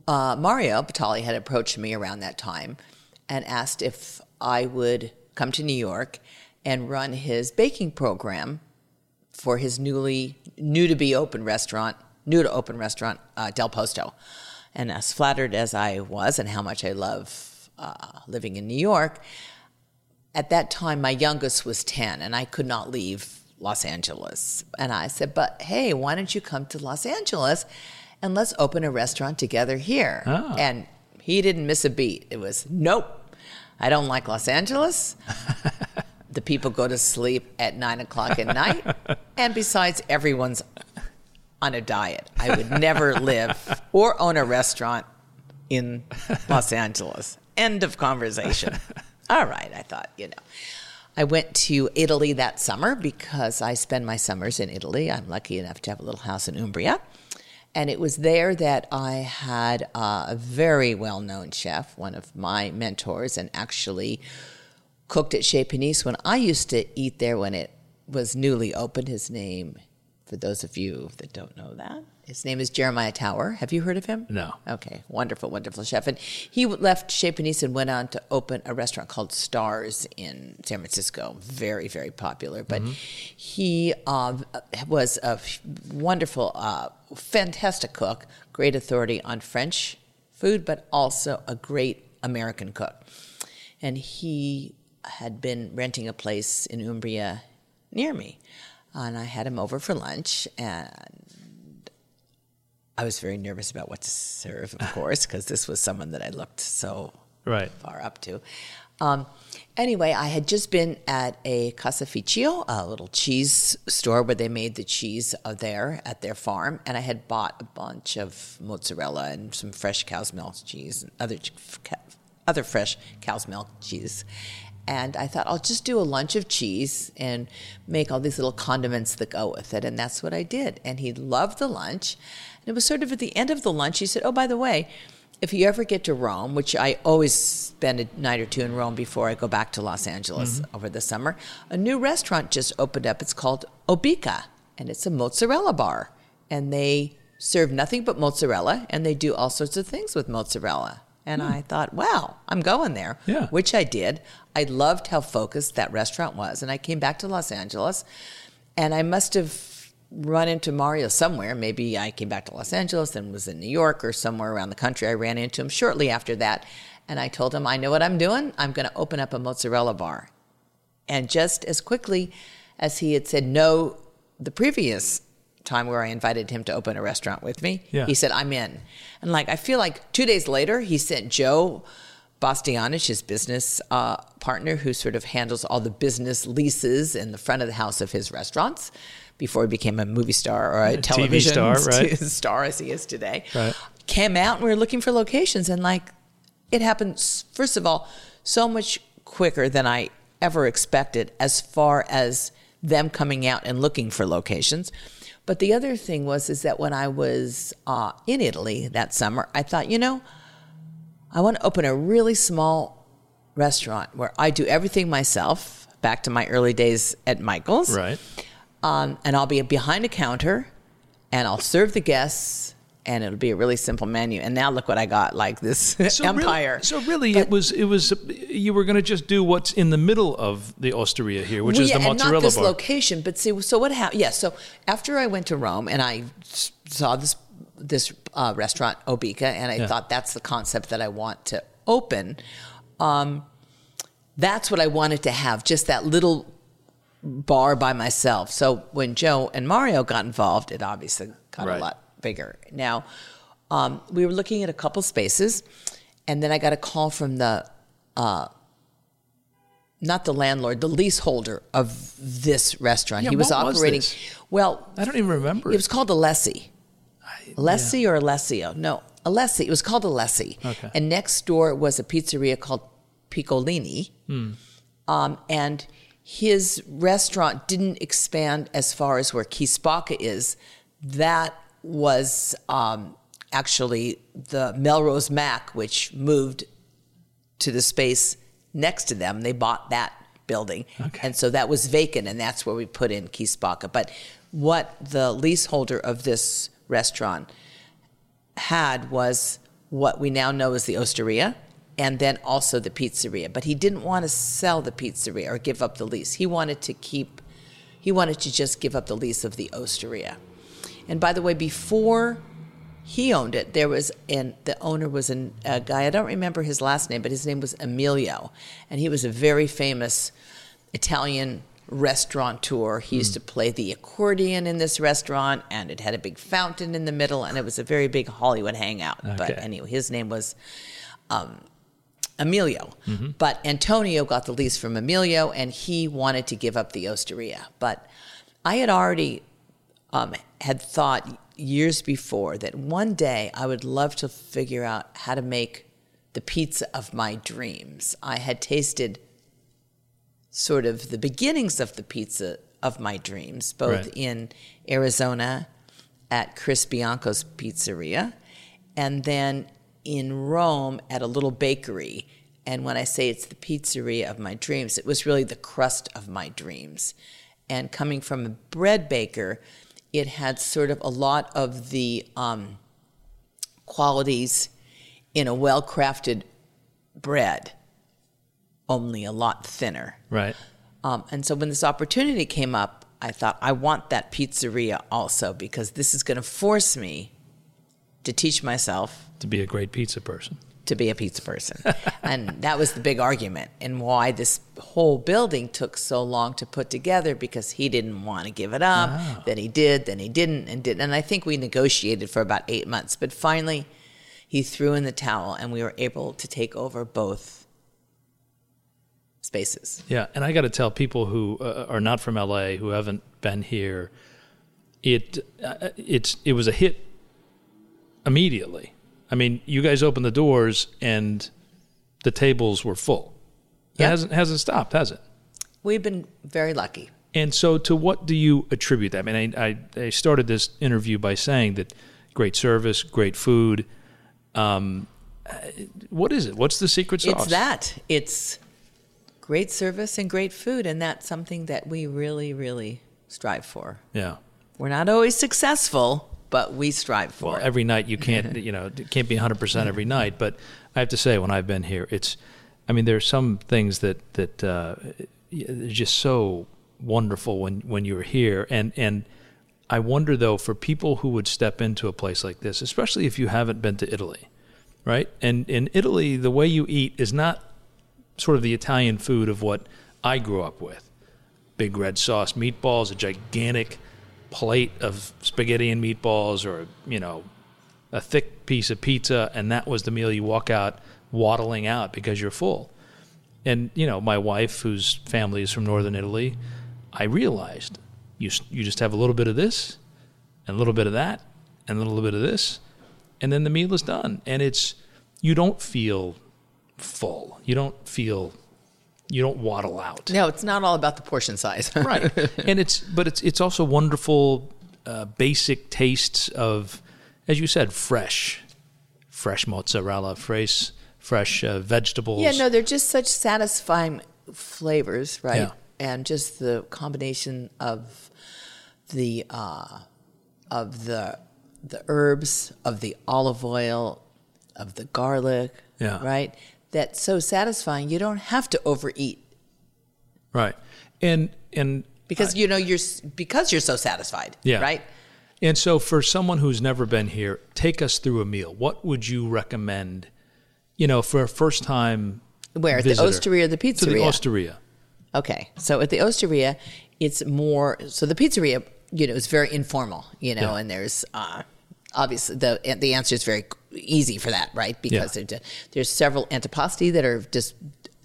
Uh, Mario Batali had approached me around that time and asked if I would come to New York and run his baking program for his newly new to be open restaurant, new to open restaurant, uh, Del Posto. And as flattered as I was, and how much I love uh, living in New York, at that time my youngest was 10 and I could not leave Los Angeles. And I said, But hey, why don't you come to Los Angeles and let's open a restaurant together here? Oh. And he didn't miss a beat. It was, Nope, I don't like Los Angeles. the people go to sleep at nine o'clock at night. And besides, everyone's on a diet. I would never live or own a restaurant in Los Angeles. End of conversation. All right, I thought, you know. I went to Italy that summer because I spend my summers in Italy. I'm lucky enough to have a little house in Umbria. And it was there that I had uh, a very well known chef, one of my mentors, and actually cooked at Chez Panisse when I used to eat there when it was newly opened. His name, for those of you that don't know that, his name is Jeremiah Tower. Have you heard of him? No. Okay, wonderful, wonderful chef. And he left Chez Panisse and went on to open a restaurant called Stars in San Francisco. Very, very popular. But he uh, was a wonderful, uh, fantastic cook, great authority on French food, but also a great American cook. And he had been renting a place in Umbria near me. And I had him over for lunch, and I was very nervous about what to serve, of course, because this was someone that I looked so Right. far up to. Um, anyway, I had just been at a caseificio, a little cheese store where they made the cheese there at their farm, and I had bought a bunch of mozzarella and some fresh cow's milk cheese and other other fresh cow's milk cheese. And I thought I'll just do a lunch of cheese and make all these little condiments that go with it, and that's what I did. And he loved the lunch. And it was sort of at the end of the lunch, he said, "Oh, by the way." if you ever get to Rome, which I always spend a night or two in Rome before I go back to Los Angeles mm-hmm. over the summer, a new restaurant just opened up. It's called Obikà, and it's a mozzarella bar. And they serve nothing but mozzarella, and they do all sorts of things with mozzarella. And I thought, wow, I'm going there, Yeah. which I did. I loved how focused that restaurant was. And I came back to Los Angeles, and I must have run into Mario somewhere. Maybe I came back to Los Angeles and was in New York or somewhere around the country. I ran into him shortly after that. And I told him, I know what I'm doing. I'm going to open up a mozzarella bar. And just as quickly as he had said no the previous time where I invited him to open a restaurant with me, Yeah. he said, I'm in. And like, I feel like two days later, he sent Joe Bastianich, his business uh, partner, who sort of handles all the business leases in the front of the house of his restaurants before he became a movie star or a, TV television star, right. star as he is today. Right. Came out and we were looking for locations, and like it happened, first of all, so much quicker than I ever expected as far as them coming out and looking for locations. But the other thing was is that when I was uh, in Italy that summer, I thought, you know, I want to open a really small restaurant where I do everything myself. Back to my early days at Michael's, Right. um, and I'll be behind a counter, and I'll serve the guests, and it'll be a really simple menu. And now look what I got, like this empire. Really, so really, it was it was you were going to just do what's in the middle of the osteria here, which Well, is yeah, the and mozzarella not this bar. location, but see, so what happened? Yeah, so after I went to Rome and I saw this this uh, restaurant Obikà, and I Yeah. thought that's the concept that I want to open. Um, that's what I wanted to have, just that little bar by myself. So when Joe and Mario got involved, it obviously got Right. a lot bigger. Now, um, we were looking at a couple spaces, and then I got a call from the, uh, not the landlord, the leaseholder of this restaurant. Yeah, he was was operating. this? well, I don't even remember. it was called Alessi. Alessi or Alessio? No, Alessi. It was called Alessi. Okay. And next door was a pizzeria called Piccolini. Hmm. Um, and his restaurant didn't expand as far as where Chi Spacca is. That was um, actually the Melrose Mac, which moved to the space next to them. They bought that building. Okay. And so that was vacant, and that's where we put in Chi Spacca. But what the leaseholder of this restaurant had was what we now know as the Osteria and then also the pizzeria. But he didn't want to sell the pizzeria or give up the lease. He wanted to keep, he wanted to just give up the lease of the Osteria. And by the way, before he owned it, there was, and the owner was an, a guy, I don't remember his last name, but his name was Emilio. And he was a very famous Italian restaurateur. He used to play the accordion in this restaurant, and it had a big fountain in the middle, and it was a very big Hollywood hangout. But anyway, his name was um, Emilio. But Antonio got the lease from Emilio, and he wanted to give up the Osteria. But I had already um, had thought years before that one day I would love to figure out how to make the pizza of my dreams. I had tasted sort of the beginnings of the pizza of my dreams, both Right. in Arizona at Chris Bianco's Pizzeria, and then in Rome at a little bakery. And when I say it's the pizzeria of my dreams, it was really the crust of my dreams. And coming from a bread baker, it had sort of a lot of the um, qualities in a well crafted bread, only a lot thinner. right. Um, and so when this opportunity came up, I thought, I want that pizzeria also because this is going to force me to teach myself To be a great pizza person. To be a pizza person. and that was the big argument and why this whole building took so long to put together because he didn't want to give it up. Then he did, then he didn't, and didn't. And I think we negotiated for about eight months. But finally, he threw in the towel and we were able to take over both spaces. Yeah, and I got to tell people who uh, are not from LA who haven't been here, it uh, it's it was a hit immediately. I mean, you guys opened the doors and the tables were full. It Yeah. hasn't hasn't stopped, has it? We've been very lucky. And so, to what do you attribute that? I mean, I, I, I started this interview by saying that great service, great food. Um, what is it? What's the secret sauce? It's that. It's great service and great food, and that's something that we really, really strive for. Yeah. We're not always successful, but we strive for Well, it. every night you can't, you know, it can't be 100% every night. But I have to say, when I've been here, it's, I mean, there are some things that, that, uh, are just so wonderful when, when you're here. And, and I wonder though, for people who would step into a place like this, especially if you haven't been to Italy, right? And in Italy, the way you eat is not sort of the Italian food of what I grew up with. Big red sauce meatballs, a gigantic plate of spaghetti and meatballs, or you know, a thick piece of pizza, and that was the meal you walk out waddling out because you're full. And you know, my wife, whose family is from northern Italy, I realized you you just have a little bit of this, and a little bit of that, and a little bit of this, and then the meal is done. And it's you don't feel full. You don't feel you don't waddle out. no, it's not all about the portion size. right and it's but it's it's also wonderful uh, basic tastes of as you said fresh fresh mozzarella fresh fresh uh, vegetables yeah, no, they're just such satisfying flavors, right? Yeah. And just the combination of the uh, of the the herbs, of the olive oil, of the garlic, Yeah. right? That's so satisfying. You don't have to overeat right and and because you know you're because you're so satisfied, Yeah. right? and so for someone who's never been here take us through a meal what would you recommend you know for a first time Where at the? Osteria or the to the pizzeria? osteria Okay, so at the Osteria, it's more. So the pizzeria, you know, is very informal, you know, Yeah. and there's uh, obviously the the answer is very easy for that, right? Because Yeah. there- there's several antipasti that are just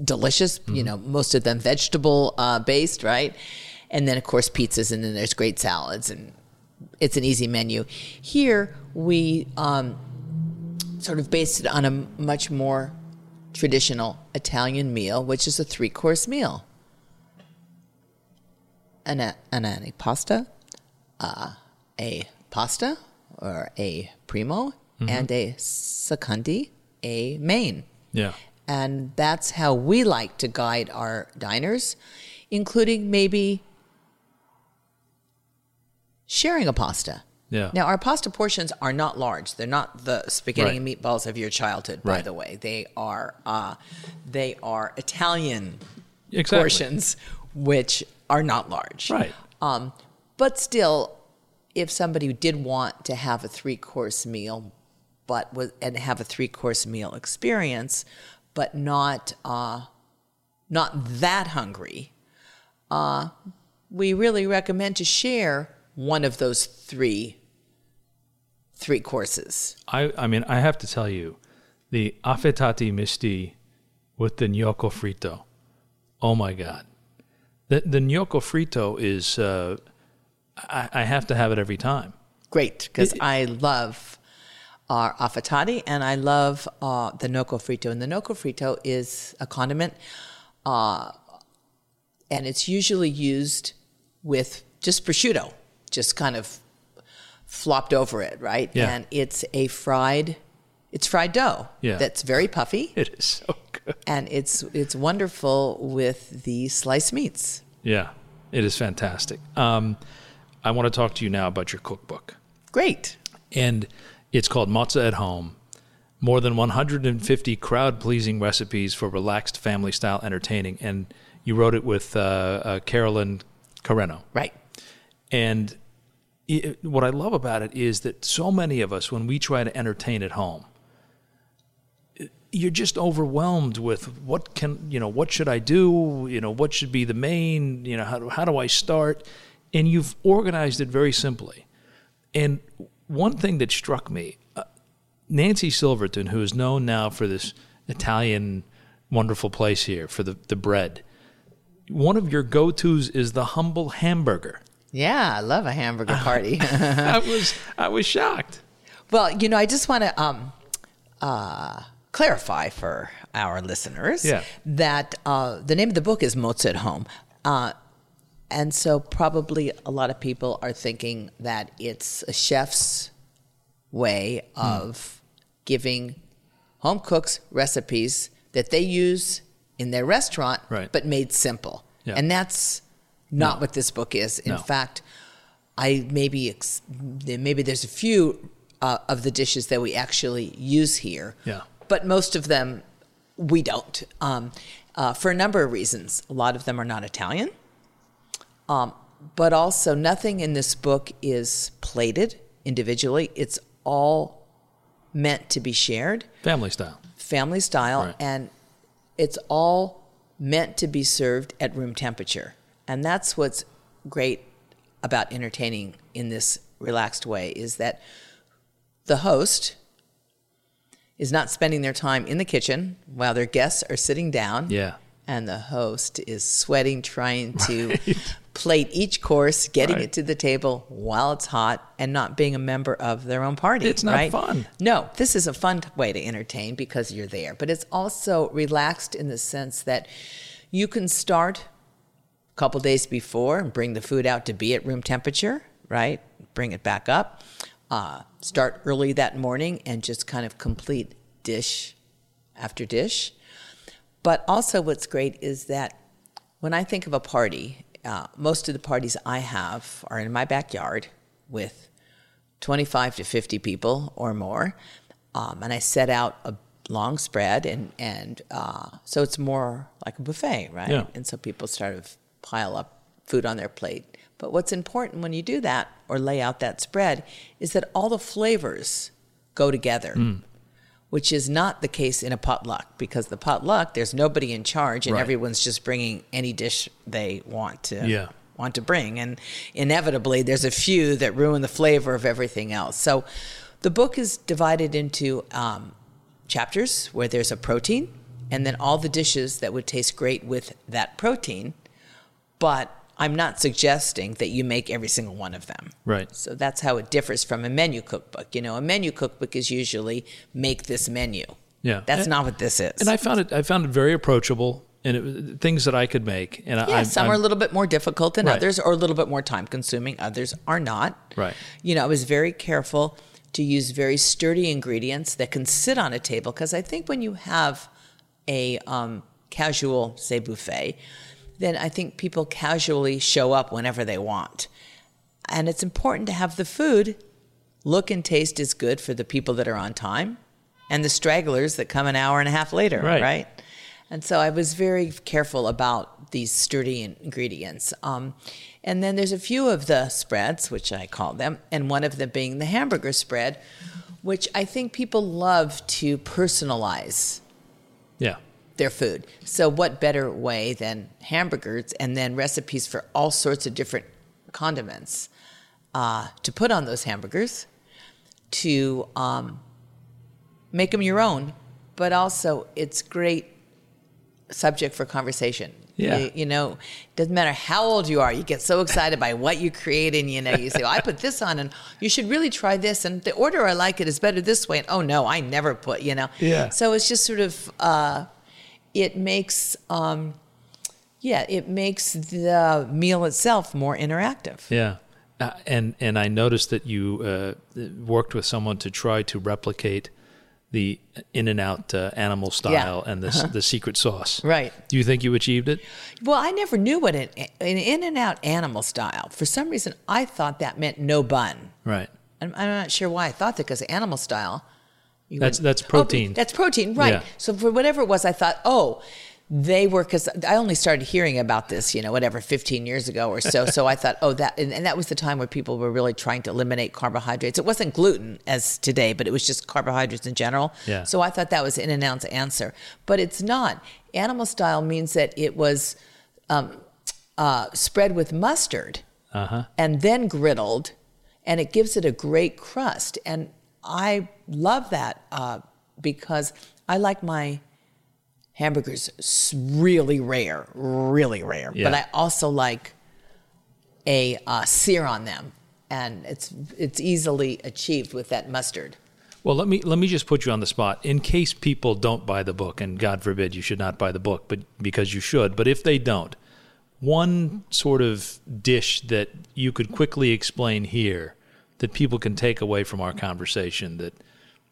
delicious. You know, most of them vegetable uh, based, right? And then of course pizzas, and then there's great salads, and it's an easy menu. Here we um, sort of based it on a much more traditional Italian meal, which is a three course meal. An, an antipasto, uh, a pasta or a primo, and a secondi, a main. Yeah. And that's how we like to guide our diners, including maybe sharing a pasta. Yeah. Now, our pasta portions are not large. They're not the spaghetti Right. and meatballs of your childhood, by Right. the way. They are uh, they are Italian Exactly. portions, which are not large. Right. Um, but still, if somebody did want to have a three course meal, but was, and have a three course meal experience, but not uh, not that hungry, uh, we really recommend to share one of those three three courses. I, I mean, I have to tell you, the affettati misti with the gnocco fritto. Oh my God. The, the gnocco fritto is, uh, I, I have to have it every time. Great, because I love our affettati and I love uh, the gnocco fritto. And the gnocco fritto is a condiment, uh, and it's usually used with just prosciutto, just kind of flopped over it, right? Yeah. And it's a fried, it's fried dough Yeah. that's very puffy, It is so good. and it's it's wonderful with the sliced meats. Yeah, it is fantastic. Um, I want to talk to you now about your cookbook. Great. and it's called Mozza at Home. More than 150 crowd pleasing recipes for relaxed family style entertaining. And you wrote it with uh, uh, Carolynn Carreño. Right. And it, what I love about it is that so many of us, when we try to entertain at home, you're just overwhelmed with what can you know what should I do you know what should be the main you know how do, how do I start and you've organized it very simply and one thing that struck me uh, Nancy Silverton who is known now for this Italian wonderful place here for the the bread one of your go-tos is the humble hamburger Yeah, I love a hamburger party. I was I was shocked Well, you know, I just want to um, uh, clarify for our listeners Yeah. that uh, the name of the book is Mozza at Home. Uh, and so probably a lot of people are thinking that it's a chef's way Hmm. of giving home cooks recipes that they use in their restaurant, Right. but made simple. Yeah. And that's not No. what this book is. In No. fact, I maybe ex- maybe there's a few uh, of the dishes that we actually use here. Yeah. But most of them we don't, um, uh, for a number of reasons. A lot of them are not Italian, um, but also nothing in this book is plated individually. It's all meant to be shared family style family style, Right. and it's all meant to be served at room temperature. And that's what's great about entertaining in this relaxed way is that the host is not spending their time in the kitchen while their guests are sitting down. Yeah. And the host is sweating trying to plate each course, getting Right. it to the table while it's hot and not being a member of their own party. It's not right? fun. No, this is a fun way to entertain because you're there, but it's also relaxed in the sense that you can start a couple days before and bring the food out to be at room temperature, right? Bring it back up. Uh, start early that morning and just kind of complete dish after dish. But also, what's great is that when I think of a party, uh, most of the parties I have are in my backyard with 25 to 50 people or more. Um, and I set out a long spread, and, and uh, so it's more like a buffet, right? Yeah. And so people sort of pile up food on their plate. But what's important when you do that or lay out that spread is that all the flavors go together, which is not the case in a potluck because the potluck, there's nobody in charge and Right. everyone's just bringing any dish they want to Yeah. want to bring. And inevitably, there's a few that ruin the flavor of everything else. So The book is divided into um, chapters where there's a protein, and then all the dishes that would taste great with that protein. But I'm not suggesting that you make every single one of them. Right. So that's how it differs from a menu cookbook. You know, a menu cookbook is usually make this menu. Yeah. That's And- not what this is. And I found it. I found it very approachable, and it, things that I could make. And yeah, I, some I'm, are a little bit more difficult than Right. others, or a little bit more time consuming. Others are not. Right. You know, I was very careful to use very sturdy ingredients that can sit on a table because I think when you have a um, casual, say, buffet, then I think people casually show up whenever they want. And it's important to have the food look and taste as good for the people that are on time and the stragglers that come an hour and a half later, Right. right? And so I was very careful about these sturdy ingredients. Um, and then there's a few of the spreads, which I call them, and one of them being the hamburger spread, which I think people love to personalize yeah. Their food. So, what better way than hamburgers and then recipes for all sorts of different condiments uh, to put on those hamburgers, to um, make them your own, but also it's great subject for conversation. Yeah. You, you know, doesn't matter how old you are, you get so excited by what you create, and you know, you say, well, "I put this on, and you should really try this." And the order I like it is better this way. And oh no, I never put. You know. Yeah. So it's just sort of, uh, it makes, um, yeah, it makes the meal itself more interactive. Yeah. Uh, and and I noticed that you uh, worked with someone to try to replicate the In-N-Out uh, animal style and the the secret sauce. Right. Do you think you achieved it? Well, I never knew what an, an In-N-Out animal style. For some reason, I thought that meant no bun. Right. I'm, I'm not sure why I thought that because animal style. You That's- that's Oh, protein. that's protein, right? Yeah. So for whatever it was, I thought, oh, they were because I only started hearing about this, you know, whatever, 15 years ago or so. so I thought, oh, that, and, and that was the time where people were really trying to eliminate carbohydrates. It wasn't gluten as today, but it was just carbohydrates in general. Yeah. So I thought that was In-N-Out's answer, but it's not. Animal style means that it was um, uh, spread with mustard Uh huh. and then griddled, and it gives it a great crust. And I love that uh, because I like my hamburgers really rare, really rare. Yeah. But I also like a uh, sear on them, and it's it's easily achieved with that mustard. Well, let me let me just put you on the spot in case people don't buy the book, and God forbid you should not buy the book, but because you should. But if they don't, one sort of dish that you could quickly explain here that people can take away from our conversation that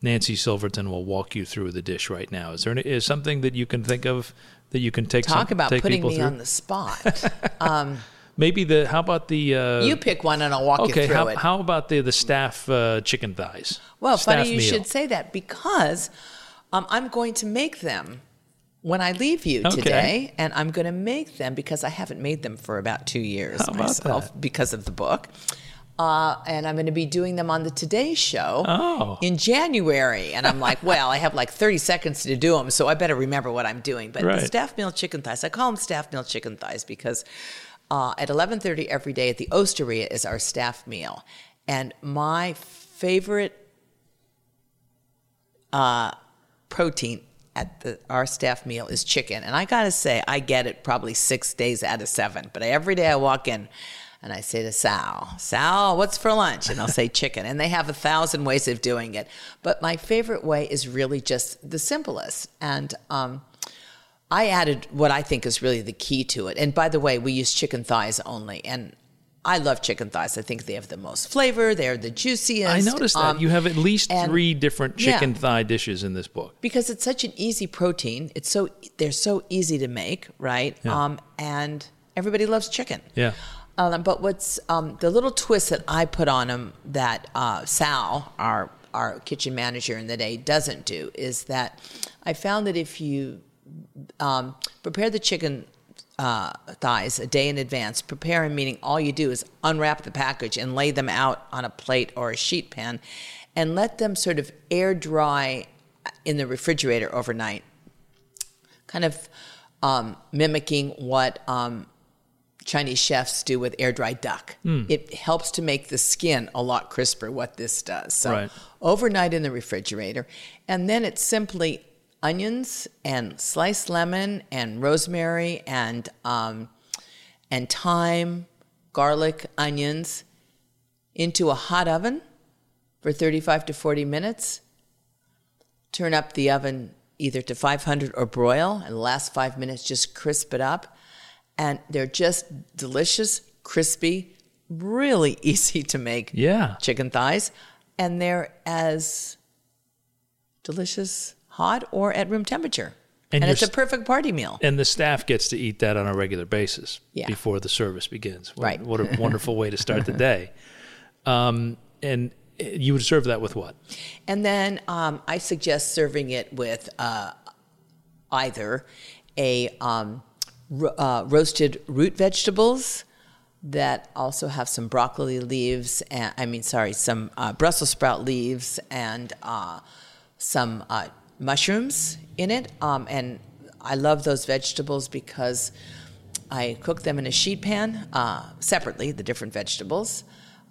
Nancy Silverton will walk you through the dish right now. Is there any, is something that you can think of that you can take Talk some, about take putting me through? on the spot. um, Maybe the how about the uh, you pick one, and I'll walk okay you through how, it. how about the the staff uh, chicken thighs? Well, funny you meal. should say that because um, I'm going to make them when I leave you Okay. today, and I'm going to make them because I haven't made them for about two years myself because of the book. Uh, and I'm going to be doing them on the Today Show Oh. in January. And I'm like, well, I have like 30 seconds to do them, so I better remember what I'm doing. But Right. the staff meal chicken thighs, I call them staff meal chicken thighs because uh, at 11:30 every day at the Osteria is our staff meal, and my favorite uh, protein at the our staff meal is chicken. And I gotta say, I get it probably six days out of seven. But every day I walk in and I say to Sal, Sal, what's for lunch? And I'll say chicken. And they have a thousand ways of doing it. But my favorite way is really just the simplest. And um, I added what I think is really the key to it. And by the way, we use chicken thighs only. And I love chicken thighs. I think they have the most flavor. They're the juiciest. I noticed that Um, you have at least and- three different Yeah. chicken thigh dishes in this book. because it's such an easy protein. It's so they're so easy to make, right? Yeah. Um, and everybody loves chicken. Yeah. Um, but what's um, the little twist that I put on them that uh, Sal, our our kitchen manager in the day, doesn't do is that I found that if you um, prepare the chicken uh, thighs a day in advance, prepare them meaning all you do is unwrap the package and lay them out on a plate or a sheet pan, and let them sort of air dry in the refrigerator overnight, kind of um, mimicking what. Um, Chinese chefs do with air dried duck. It helps to make the skin a lot crisper, what this does. So, Right. overnight in the refrigerator. And then it's simply onions and sliced lemon and rosemary and, um, and thyme, garlic, onions into a hot oven for 35 to 40 minutes. Turn up the oven either to 500 or broil, and the last five minutes just crisp it up. And they're just delicious, crispy, really easy to make Yeah. chicken thighs. And they're as delicious hot or at room temperature. And And, it's a perfect party meal. And the staff gets to eat that on a regular basis Yeah. before the service begins. What, Right. What a wonderful way to start the day. Um, and uh, you would serve that with what? And then um, I suggest serving it with uh, either a um, uh, roasted root vegetables that also have some broccoli leaves, and I mean, sorry, some uh, Brussels sprout leaves and uh, some uh, mushrooms in it. Um, and I love those vegetables because I cook them in a sheet pan uh, separately, the different vegetables.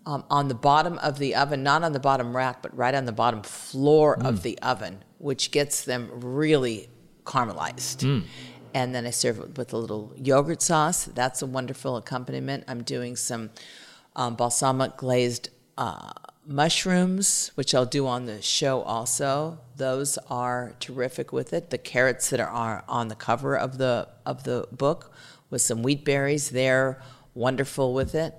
Um, on the bottom of the oven, not on the bottom rack, but right on the bottom floor of the oven, which gets them really caramelized. And then I serve it with a little yogurt sauce. That's a wonderful accompaniment. I'm doing some um, balsamic glazed uh, mushrooms, which I'll do on the show also. Those are terrific with it. The carrots that are on the cover of the of the book with some wheat berries, they're wonderful with it.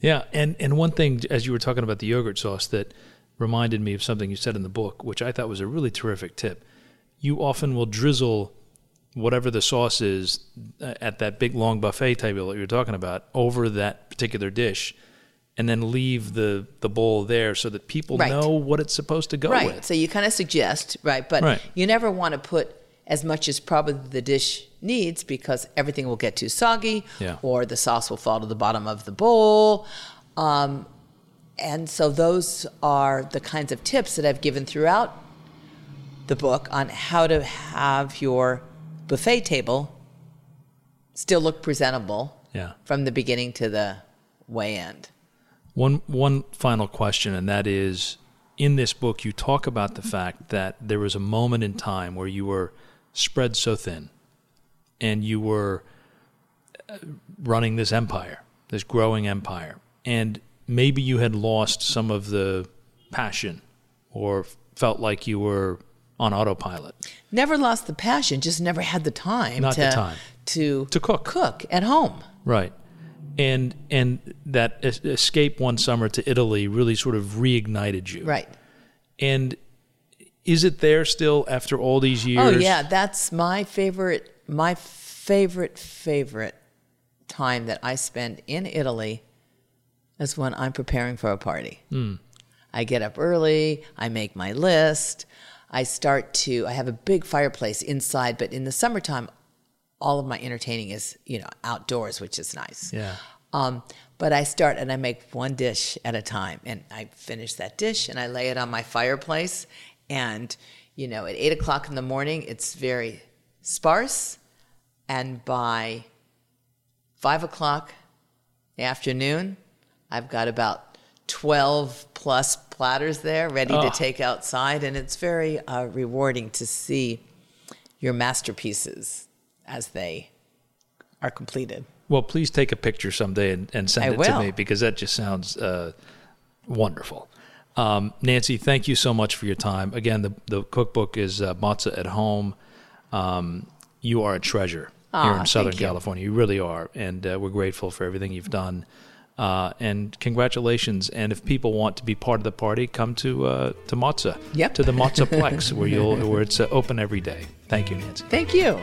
Yeah, and and one thing as you were talking about the yogurt sauce that reminded me of something you said in the book, which I thought was a really terrific tip. You often will drizzle whatever the sauce is uh, at that big long buffet table that you're talking about over that particular dish, and then leave the the bowl there so that people Right. know what it's supposed to go right. with. So you kind of suggest, right? But Right. you never want to put as much as probably the dish needs because everything will get too soggy Yeah. or the sauce will fall to the bottom of the bowl. Um, and so those are the kinds of tips that I've given throughout the book on how to have your buffet table still look presentable Yeah. from the beginning to the way end. One one final question, and that is, in this book, you talk about the fact that there was a moment in time where you were spread so thin, and you were uh, running this empire, this growing empire, and maybe you had lost some of the passion, or felt like you were on autopilot. Never lost the passion, just never had the time Not to the time. to To cook. cook at home. Right. And and that es- escape one summer to Italy really sort of reignited you. Right. And is it there still after all these oh, years? Oh yeah, that's my favorite my favorite favorite time that I spend in Italy is when I'm preparing for a party. Hmm. I get up early, I make my list, I start to I have a big fireplace inside, but in the summertime all of my entertaining is, you know, outdoors, which is nice. Yeah. Um, but I start and I make one dish at a time, and I finish that dish and I lay it on my fireplace. And you know, at eight o'clock in the morning, it's very sparse, and by five o'clock in the afternoon, I've got about twelve plus platters there ready Oh. to take outside, and it's very uh, rewarding to see your masterpieces as they are completed. Well, please take a picture someday and, and send I it to me because that just sounds uh, wonderful. Um, Nancy, thank you so much for your time. Again, the, the cookbook is uh, Mozza at Home. Um, you are a treasure here Aw, in Southern you. California. You really are. And uh, we're grateful for everything you've done. Uh, and congratulations! And if people want to be part of the party, come to uh, to Mozza, Yep. to the Mozzaplex, where you'll where it's uh, open every day. Thank you, Nancy. Thank you.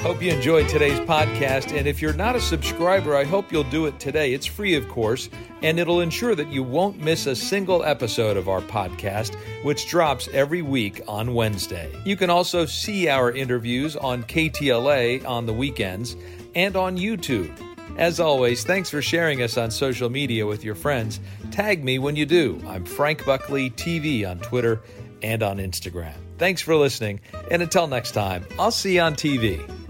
Hope you enjoyed today's podcast. And if you're not a subscriber, I hope you'll do it today. It's free, of course, and it'll ensure that you won't miss a single episode of our podcast, which drops every week on Wednesday. You can also see our interviews on KTLA on the weekends and on YouTube. As always, thanks for sharing us on social media with your friends. Tag me when you do. I'm Frank Buckley TV on Twitter and on Instagram. Thanks for listening, and until next time, I'll see you on TV.